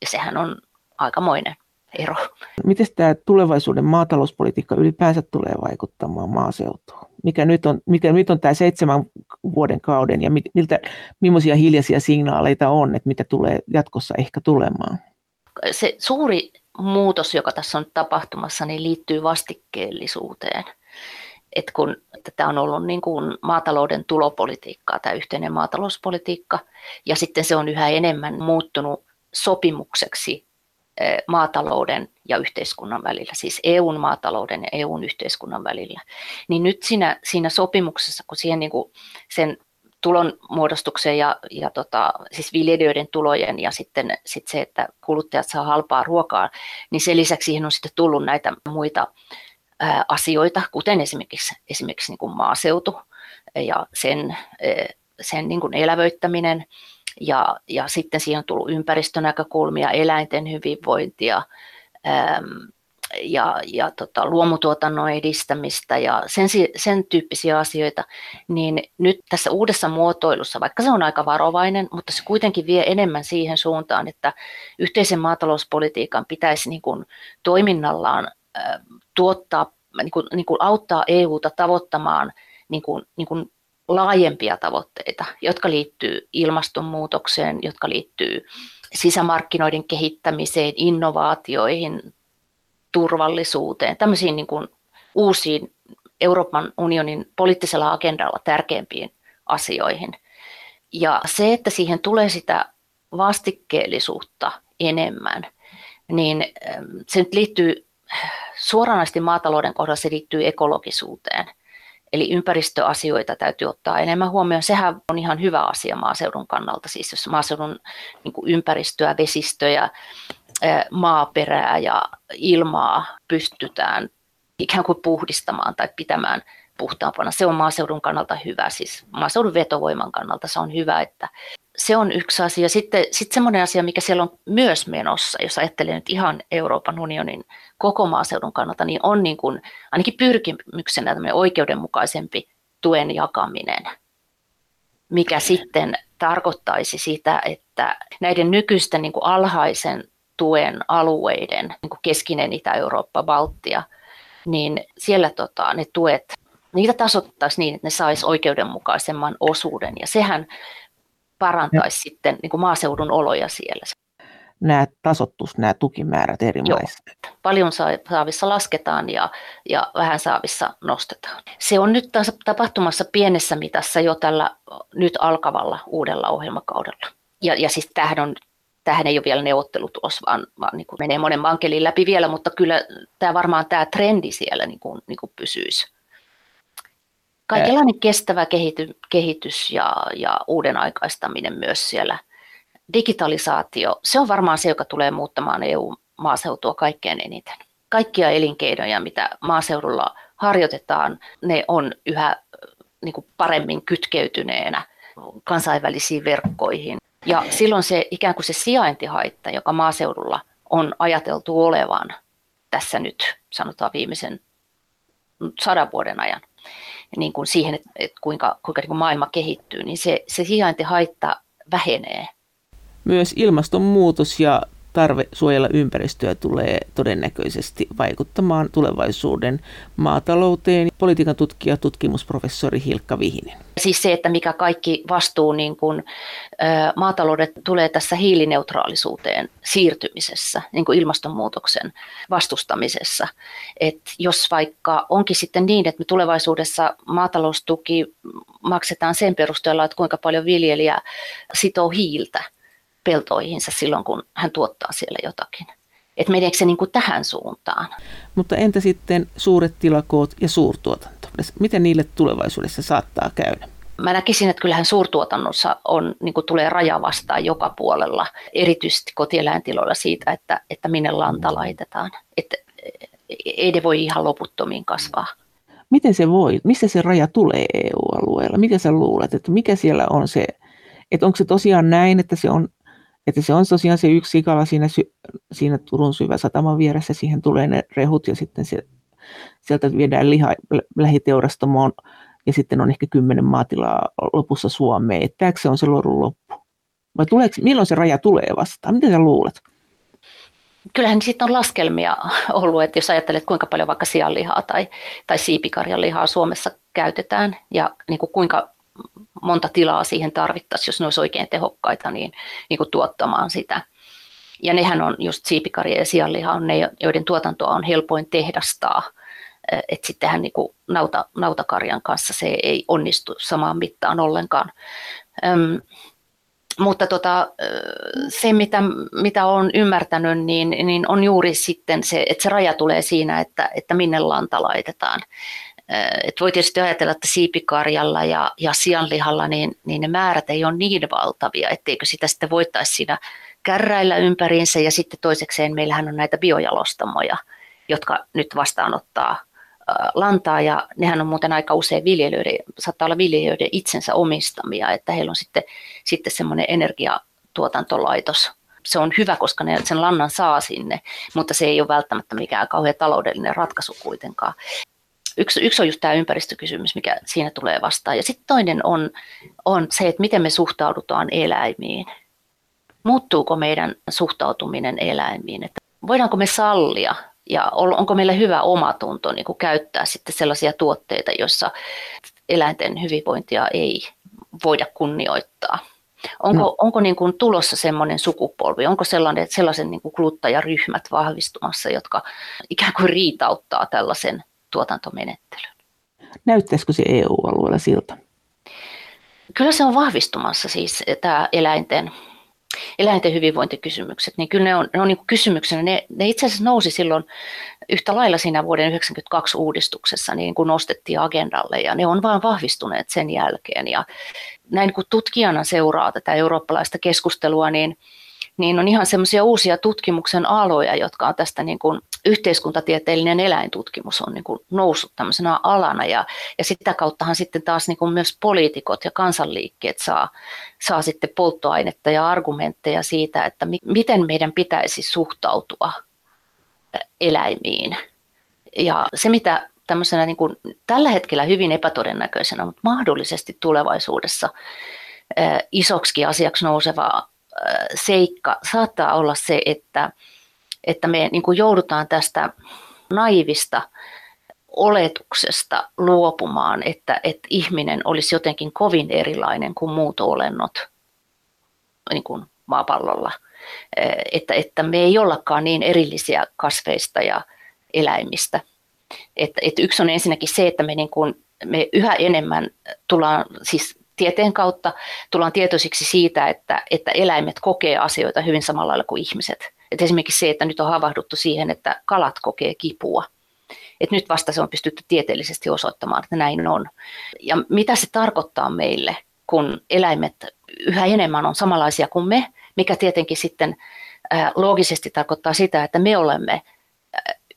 Ja sehän on aikamoinen ero. Miten tämä tulevaisuuden maatalouspolitiikka ylipäänsä tulee vaikuttamaan maaseutuun? Mikä nyt on, mikä nyt on tämä seitsemän vuoden kauden ja miltä, millaisia hiljaisia signaaleita on, että mitä tulee jatkossa ehkä tulemaan? Se suuri muutos, joka tässä on tapahtumassa, niin liittyy vastikkeellisuuteen. Et kun tämä on ollut niin kuin maatalouden tulopolitiikkaa, tämä yhteinen maatalouspolitiikka, ja sitten se on yhä enemmän muuttunut sopimukseksi maatalouden ja yhteiskunnan välillä, siis EUn maatalouden ja EUn yhteiskunnan välillä, niin nyt siinä, siinä sopimuksessa, kun siihen niin kuin sen tulon muodostukseen ja, ja tota, siis viljelijöiden tulojen ja sitten sit se, että kuluttajat saa halpaa ruokaa, niin sen lisäksi siihen on sitten tullut näitä muita ää, asioita, kuten esimerkiksi, esimerkiksi niin kuin maaseutu ja sen, ää, sen niin kuin elävöittäminen, ja, ja sitten siihen on tullut ympäristönäkökulmia, eläinten hyvinvointia äm, ja, ja tota, luomutuotannon edistämistä ja sen, sen tyyppisiä asioita, niin nyt tässä uudessa muotoilussa, vaikka se on aika varovainen, mutta se kuitenkin vie enemmän siihen suuntaan, että yhteisen maatalouspolitiikan pitäisi niin kuin toiminnallaan äh, tuottaa niin kuin, niin kuin auttaa EUta tavoittamaan niin kuin, niin kuin laajempia tavoitteita, jotka liittyy ilmastonmuutokseen, jotka liittyy sisämarkkinoiden kehittämiseen, innovaatioihin, turvallisuuteen, tämmöisiin niin kuin uusiin Euroopan unionin poliittisella agendalla tärkeimpiin asioihin. Ja se, että siihen tulee sitä vastikkeellisuutta enemmän, niin se nyt liittyy suoranaisesti maatalouden kohdalla, se liittyy ekologisuuteen. Eli ympäristöasioita täytyy ottaa enemmän huomioon. Sehän on ihan hyvä asia maaseudun kannalta, siis jos maaseudun niin ympäristöä, vesistöjä, maaperää ja ilmaa pystytään ikään kuin puhdistamaan tai pitämään puhtaampana. Se on maaseudun kannalta hyvä, siis maaseudun vetovoiman kannalta se on hyvä, että se on yksi asia. Sitten, sitten semmoinen asia, mikä siellä on myös menossa, jos ajattelee nyt ihan Euroopan unionin koko maaseudun kannalta, niin on niin kuin, ainakin pyrkimyksenä oikeudenmukaisempi tuen jakaminen, mikä sitten tarkoittaisi sitä, että näiden nykyisten niin kuin alhaisen tuen alueiden, niin kuin keskinen Itä-Eurooppa, Baltia, niin siellä tota, ne tuet, niitä tasoittaisi niin, että ne saisi oikeudenmukaisemman osuuden. Ja sehän parantaisi ja. sitten niin kuin maaseudun oloja siellä. Nämä tasottus, nämä tukimäärät eri Joo. maissa. Paljon saavissa lasketaan ja, ja vähän saavissa nostetaan. Se on nyt taas tapahtumassa pienessä mitassa jo tällä nyt alkavalla uudella ohjelmakaudella. Ja, ja siis tämähän on tähän ei ole vielä neuvottelutulos, vaan, vaan niin kuin menee monen mankelin läpi vielä, mutta kyllä tämä varmaan tämä trendi siellä niin kuin, niin kuin pysyisi. Kaikenlainen kestävä kehity, kehitys ja, ja uuden aikaistaminen myös siellä. Digitalisaatio, se on varmaan se, joka tulee muuttamaan EU-maaseutua kaikkein eniten. Kaikkia elinkeinoja, mitä maaseudulla harjoitetaan, ne on yhä niin kuin paremmin kytkeytyneenä kansainvälisiin verkkoihin. Ja silloin se ikään kuin se sijaintihaitta, joka maaseudulla on ajateltu olevan tässä nyt, sanotaan viimeisen sadan vuoden ajan, niin kuin siihen, että, että kuinka, kuinka niin kuin maailma kehittyy, niin se, se sijaintihaitta vähenee. Myös ilmastonmuutos ja tarve suojella ympäristöä tulee todennäköisesti vaikuttamaan tulevaisuuden maatalouteen. Politiikan tutkija, tutkimusprofessori Hilkka Vihinen. Siis se, että mikä kaikki vastuu niin kun, ä, maataloudet tulee tässä hiilineutraalisuuteen siirtymisessä, niin kuin ilmastonmuutoksen vastustamisessa. Et jos vaikka onkin sitten niin, että me tulevaisuudessa maataloustuki maksetaan sen perusteella, että kuinka paljon viljelijä sitoo hiiltä, peltoihinsa silloin, kun hän tuottaa siellä jotakin. Että meneekö se niin kuin tähän suuntaan? Mutta entä sitten suuret tilakoot ja suurtuotanto? Miten niille tulevaisuudessa saattaa käydä? Mä näkisin, että kyllähän suurtuotannossa on, niin kuin tulee raja vastaan joka puolella, erityisesti kotieläintiloilla siitä, että, että minne lanta laitetaan. Että ei ne voi ihan loputtomiin kasvaa. Miten se voi? Missä se raja tulee EU-alueella? Mitä sä luulet, että mikä siellä on se, että onko se tosiaan näin, että se on että se on tosiaan se yksi sikala siinä, siinä Turun syvä sataman vieressä, siihen tulee ne rehut ja sitten se, sieltä viedään liha lähiteurastamoon ja sitten on ehkä kymmenen maatilaa lopussa Suomeen. Että se on se lorun loppu? Vai tuleeko, milloin se raja tulee vastaan? Mitä sä luulet? Kyllähän siitä on laskelmia ollut, että jos ajattelet kuinka paljon vaikka sianlihaa tai, tai siipikarjan lihaa Suomessa käytetään ja niin kuin kuinka monta tilaa siihen tarvittaisiin, jos ne olisi oikein tehokkaita, niin, niin kuin tuottamaan sitä. Ja nehän on just siipikarja ja sianliha on ne, joiden tuotantoa on helpoin tehdastaa. Että sittenhän niin kuin nauta, nautakarjan kanssa se ei onnistu samaan mittaan ollenkaan. Öm, mutta tota, se, mitä, mitä olen ymmärtänyt, niin, niin on juuri sitten se, että se raja tulee siinä, että, että minne lanta laitetaan. Et voi tietysti ajatella, että siipikarjalla ja, ja sianlihalla niin, niin ne määrät ei ole niin valtavia, etteikö sitä sitten voitaisiin siinä kärräillä ympäriinsä. Ja sitten toisekseen meillähän on näitä biojalostamoja, jotka nyt vastaanottaa lantaa ja nehän on muuten aika usein viljelijöiden, saattaa olla viljelijöiden itsensä omistamia, että heillä on sitten, sitten semmoinen energiatuotantolaitos. Se on hyvä, koska ne sen lannan saa sinne, mutta se ei ole välttämättä mikään kauhean taloudellinen ratkaisu kuitenkaan yksi, yksi on just tämä ympäristökysymys, mikä siinä tulee vastaan. Ja sitten toinen on, on se, että miten me suhtaudutaan eläimiin. Muuttuuko meidän suhtautuminen eläimiin? Että voidaanko me sallia ja onko meillä hyvä omatunto niin kuin käyttää sitten sellaisia tuotteita, joissa eläinten hyvinvointia ei voida kunnioittaa. Onko, no. onko niin kuin tulossa semmoinen sukupolvi, onko sellainen, sellaisen niin kuin kuluttajaryhmät vahvistumassa, jotka ikään kuin riitauttaa tällaisen tuotantomenettelyn? Näyttäisikö se EU-alueella siltä? Kyllä se on vahvistumassa siis tämä eläinten eläinten hyvinvointikysymykset, niin kyllä ne on, ne on niin kysymyksenä, ne, ne itse asiassa nousi silloin yhtä lailla siinä vuoden 1992 uudistuksessa, niin kun nostettiin agendalle ja ne on vaan vahvistuneet sen jälkeen. Ja näin kun tutkijana seuraa tätä eurooppalaista keskustelua, niin niin on ihan semmoisia uusia tutkimuksen aloja, jotka on tästä niin kuin yhteiskuntatieteellinen eläintutkimus on niin kuin noussut tämmöisenä alana ja, ja sitä kauttahan sitten taas niin kuin myös poliitikot ja kansanliikkeet saa, saa sitten polttoainetta ja argumentteja siitä, että mi, miten meidän pitäisi suhtautua eläimiin. Ja se, mitä tämmöisenä niin kuin tällä hetkellä hyvin epätodennäköisenä, mutta mahdollisesti tulevaisuudessa isoksi asiaksi nouseva seikka saattaa olla se, että, että me niin kuin joudutaan tästä naivista oletuksesta luopumaan, että, että ihminen olisi jotenkin kovin erilainen kuin muut olennot niin kuin maapallolla. Että, että me ei ollakaan niin erillisiä kasveista ja eläimistä. Että, että yksi on ensinnäkin se, että me, niin kuin, me yhä enemmän tullaan, siis tieteen kautta tullaan tietoisiksi siitä, että, että eläimet kokee asioita hyvin samalla lailla kuin ihmiset. Et esimerkiksi se, että nyt on havahduttu siihen, että kalat kokee kipua. Et nyt vasta se on pystytty tieteellisesti osoittamaan, että näin on. Ja mitä se tarkoittaa meille, kun eläimet yhä enemmän on samanlaisia kuin me, mikä tietenkin sitten loogisesti tarkoittaa sitä, että me olemme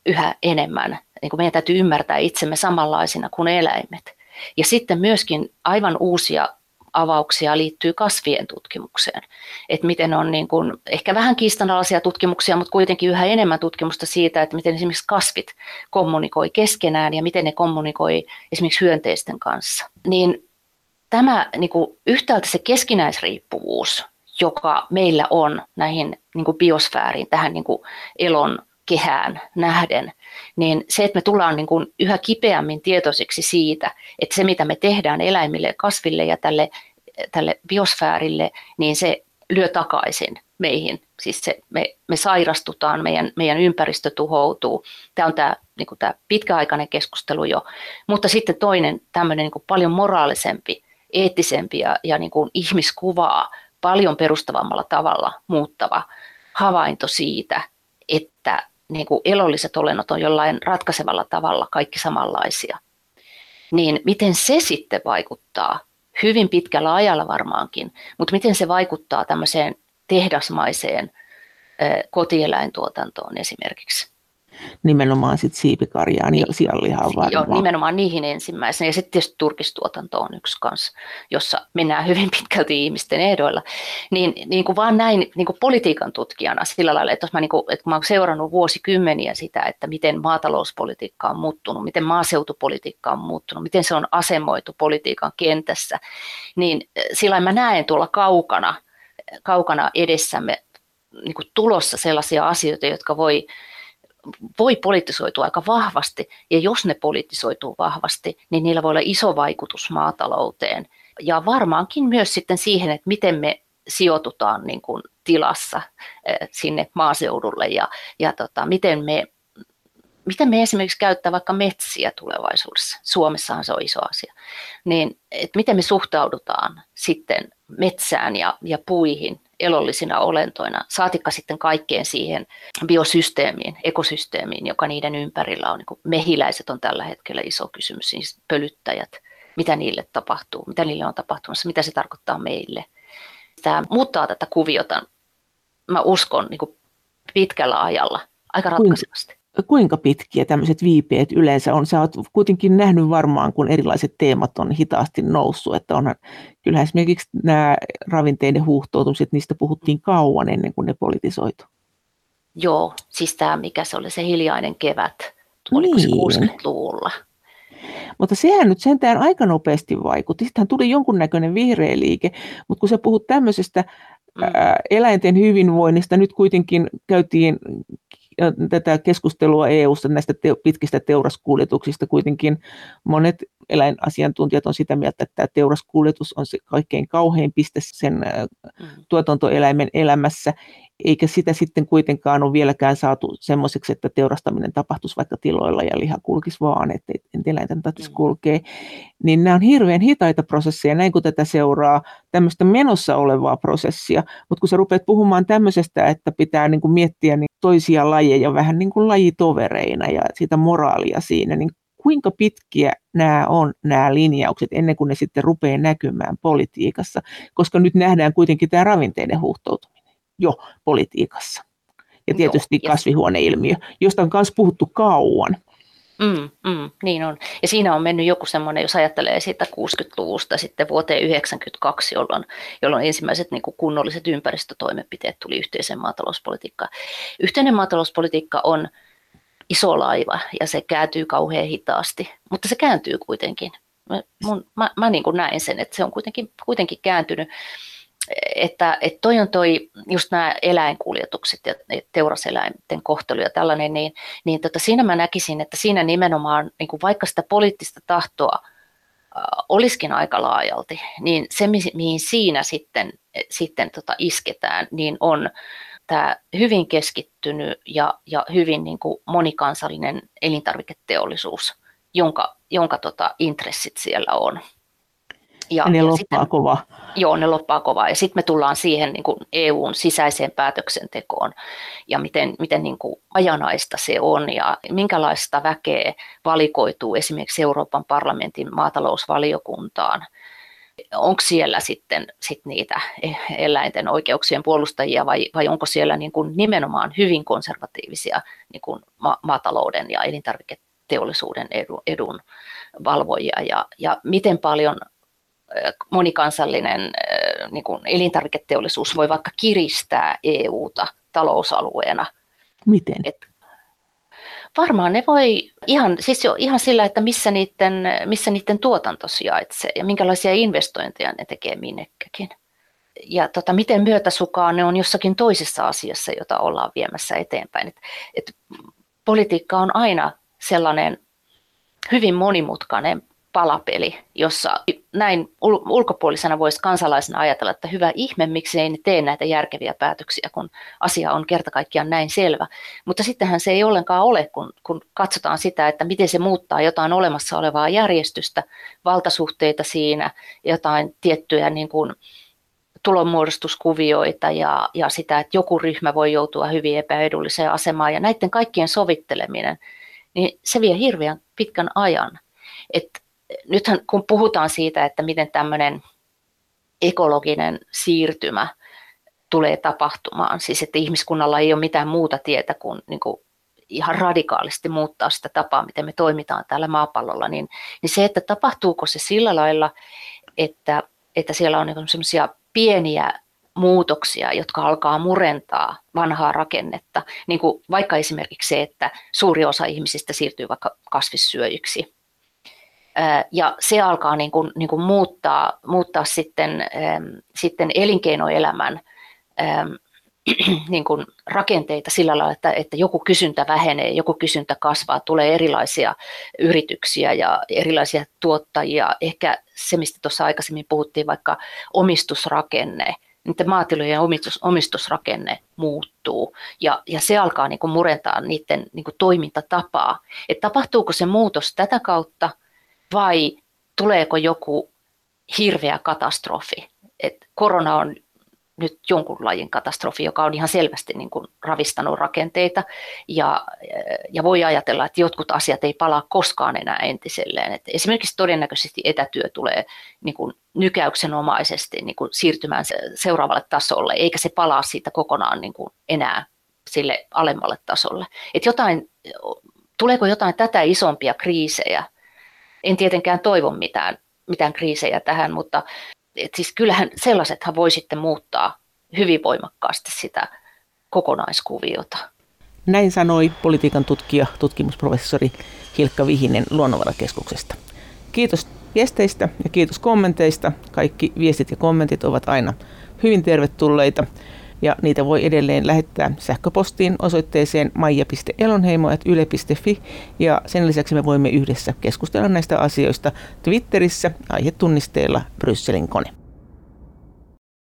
yhä enemmän, niin kuin meidän täytyy ymmärtää itsemme samanlaisina kuin eläimet. Ja sitten myöskin aivan uusia avauksia liittyy kasvien tutkimukseen. Että miten on niin kuin, ehkä vähän kiistanalaisia tutkimuksia, mutta kuitenkin yhä enemmän tutkimusta siitä, että miten esimerkiksi kasvit kommunikoi keskenään ja miten ne kommunikoi esimerkiksi hyönteisten kanssa. Niin tämä niin kuin, yhtäältä se keskinäisriippuvuus, joka meillä on näihin niin kuin biosfääriin, tähän niin elon kehään nähden, niin se, että me tullaan niin kuin yhä kipeämmin tietoisiksi siitä, että se mitä me tehdään eläimille, kasville ja tälle, tälle biosfäärille, niin se lyö takaisin meihin. Siis se, me, me sairastutaan, meidän, meidän ympäristö tuhoutuu. Tämä on tämä, niin kuin tämä pitkäaikainen keskustelu jo. Mutta sitten toinen tämmöinen niin kuin paljon moraalisempi, eettisempi ja, ja niin kuin ihmiskuvaa paljon perustavammalla tavalla muuttava havainto siitä, että niin kuin elolliset olennot on jollain ratkaisevalla tavalla kaikki samanlaisia, niin miten se sitten vaikuttaa? Hyvin pitkällä ajalla varmaankin, mutta miten se vaikuttaa tämmöiseen tehdasmaiseen kotieläintuotantoon esimerkiksi nimenomaan sit siipikarjaan ja sianlihaan varmaan. Joo, nimenomaan niihin ensimmäisenä. Ja sitten tietysti turkistuotanto on yksi kanssa, jossa mennään hyvin pitkälti ihmisten ehdoilla. Niin, niin kuin vaan näin niin kuin politiikan tutkijana sillä lailla, että, mä, niin kuin, että mä olen seurannut vuosikymmeniä sitä, että miten maatalouspolitiikka on muuttunut, miten maaseutupolitiikka on muuttunut, miten se on asemoitu politiikan kentässä, niin eh, sillä mä näen tuolla kaukana, kaukana edessämme niin kuin tulossa sellaisia asioita, jotka voi voi politisoitua aika vahvasti, ja jos ne politisoituu vahvasti, niin niillä voi olla iso vaikutus maatalouteen. Ja varmaankin myös sitten siihen, että miten me sijoitutaan niin kuin tilassa eh, sinne maaseudulle ja, ja tota, miten, me, miten me esimerkiksi käyttää vaikka metsiä tulevaisuudessa. Suomessahan se on iso asia. Niin, että miten me suhtaudutaan sitten metsään ja, ja puihin elollisina olentoina, saatikka sitten kaikkeen siihen biosysteemiin, ekosysteemiin, joka niiden ympärillä on. Niin mehiläiset on tällä hetkellä iso kysymys, siis pölyttäjät, mitä niille tapahtuu, mitä niille on tapahtumassa, mitä se tarkoittaa meille. Tämä muuttaa tätä kuviota, mä uskon, niin pitkällä ajalla aika ratkaisevasti kuinka pitkiä tämmöiset viipeet yleensä on? Sä oot kuitenkin nähnyt varmaan, kun erilaiset teemat on hitaasti noussut, että onhan, kyllä esimerkiksi nämä ravinteiden huuhtoutumiset, niistä puhuttiin kauan ennen kuin ne politisoitu. Joo, siis tämä mikä se oli se hiljainen kevät, oliko niin. se 60-luvulla? Mutta sehän nyt sentään aika nopeasti vaikutti. Sittenhän tuli jonkunnäköinen vihreä liike, mutta kun sä puhut tämmöisestä mm. eläinten hyvinvoinnista, nyt kuitenkin käytiin tätä keskustelua EU-sta näistä te- pitkistä teuraskuljetuksista. Kuitenkin monet eläinasiantuntijat on sitä mieltä, että tämä teuraskuljetus on se kaikkein kauhein piste sen mm. tuotantoeläimen elämässä, eikä sitä sitten kuitenkaan ole vieläkään saatu semmoiseksi, että teurastaminen tapahtuisi vaikka tiloilla ja liha kulkisi vaan, että eläinten tarvitsisi mm. kulkea. Niin nämä on hirveän hitaita prosesseja, näin kun tätä seuraa tämmöistä menossa olevaa prosessia, mutta kun sä rupeat puhumaan tämmöisestä, että pitää niin kuin miettiä niin toisia lajeja vähän niin kuin lajitovereina ja sitä moraalia siinä, niin kuinka pitkiä nämä on nämä linjaukset ennen kuin ne sitten rupeaa näkymään politiikassa, koska nyt nähdään kuitenkin tämä ravinteiden huuhtoutuminen jo politiikassa. Ja tietysti Joo, kasvihuoneilmiö, josta on myös puhuttu kauan. Mm, mm, niin on. Ja siinä on mennyt joku semmoinen, jos ajattelee siitä 60-luvusta sitten vuoteen 1992, jolloin, jolloin ensimmäiset niin kunnolliset ympäristötoimenpiteet tuli yhteiseen maatalouspolitiikkaan. Yhteinen maatalouspolitiikka on iso laiva ja se kääntyy kauhean hitaasti, mutta se kääntyy kuitenkin. Mä, mun, mä, mä niin kuin näen sen, että se on kuitenkin, kuitenkin kääntynyt. Että, että toi on toi, just nämä eläinkuljetukset ja teuraseläinten kohtelu ja tällainen, niin, niin tota, siinä mä näkisin, että siinä nimenomaan, niin kuin vaikka sitä poliittista tahtoa äh, olisikin aika laajalti, niin se, mihin siinä sitten, sitten tota isketään, niin on tämä hyvin keskittynyt ja, ja hyvin niin kuin monikansallinen elintarviketeollisuus, jonka, jonka tota intressit siellä on. Ja, ja ne ja loppaa sitten, kovaa. Joo, ne loppaa kovaa. Ja sitten me tullaan siihen niin kuin EUn sisäiseen päätöksentekoon ja miten, miten niin kuin ajanaista se on ja minkälaista väkeä valikoituu esimerkiksi Euroopan parlamentin maatalousvaliokuntaan – onko siellä sitten sit niitä eläinten oikeuksien puolustajia vai, vai onko siellä niin kuin nimenomaan hyvin konservatiivisia niin kuin ma- maatalouden ja elintarviketeollisuuden edun, edun valvojia ja, ja miten paljon monikansallinen niin kuin elintarviketeollisuus voi vaikka kiristää EUta talousalueena. Miten? Et Varmaan ne voi ihan, siis jo ihan sillä, että missä niiden, missä niiden tuotanto sijaitsee ja minkälaisia investointeja ne tekee minnekäkin. Ja tota, miten myötäsukaa ne on jossakin toisessa asiassa, jota ollaan viemässä eteenpäin. Et, et politiikka on aina sellainen hyvin monimutkainen palapeli, jossa näin ulkopuolisena voisi kansalaisena ajatella, että hyvä ihme, miksi ei ne tee näitä järkeviä päätöksiä, kun asia on kerta kaikkiaan näin selvä. Mutta sittenhän se ei ollenkaan ole, kun, kun katsotaan sitä, että miten se muuttaa jotain olemassa olevaa järjestystä, valtasuhteita siinä, jotain tiettyjä niin kuin, tulonmuodostuskuvioita ja, ja sitä, että joku ryhmä voi joutua hyvin epäedulliseen asemaan ja näiden kaikkien sovitteleminen, niin se vie hirveän pitkän ajan. Että nythän kun puhutaan siitä, että miten tämmöinen ekologinen siirtymä tulee tapahtumaan, siis että ihmiskunnalla ei ole mitään muuta tietä kuin, niin kuin ihan radikaalisti muuttaa sitä tapaa, miten me toimitaan täällä maapallolla, niin, niin se, että tapahtuuko se sillä lailla, että, että siellä on niin semmoisia pieniä muutoksia, jotka alkaa murentaa vanhaa rakennetta, niin kuin vaikka esimerkiksi se, että suuri osa ihmisistä siirtyy vaikka kasvissyöjyksi, ja se alkaa niin kuin, niin kuin muuttaa, muuttaa sitten, sitten elinkeinoelämän niin kuin rakenteita sillä lailla, että, että joku kysyntä vähenee, joku kysyntä kasvaa, tulee erilaisia yrityksiä ja erilaisia tuottajia. Ehkä se, mistä tuossa aikaisemmin puhuttiin, vaikka omistusrakenne, niiden maatilojen omistus, omistusrakenne muuttuu ja, ja se alkaa niin kuin murentaa niiden niin kuin toimintatapaa. Et tapahtuuko se muutos tätä kautta – vai tuleeko joku hirveä katastrofi. Et korona on nyt jonkun lajin katastrofi, joka on ihan selvästi niin kuin ravistanut rakenteita ja, ja voi ajatella, että jotkut asiat ei palaa koskaan enää entiselleen. Et esimerkiksi todennäköisesti etätyö tulee niin kuin nykäyksenomaisesti niin kuin siirtymään seuraavalle tasolle, eikä se palaa siitä kokonaan niin kuin enää sille alemmalle tasolle. Et jotain, tuleeko jotain tätä isompia kriisejä, en tietenkään toivo mitään, mitään kriisejä tähän, mutta et siis kyllähän sellaisethan voi sitten muuttaa hyvin voimakkaasti sitä kokonaiskuviota. Näin sanoi politiikan tutkija, tutkimusprofessori Hilkka Vihinen Luonnonvarakeskuksesta. Kiitos viesteistä ja kiitos kommenteista. Kaikki viestit ja kommentit ovat aina hyvin tervetulleita. Ja niitä voi edelleen lähettää sähköpostiin osoitteeseen maija.elonheimo.yle.fi ja sen lisäksi me voimme yhdessä keskustella näistä asioista Twitterissä aihetunnisteella Brysselin kone.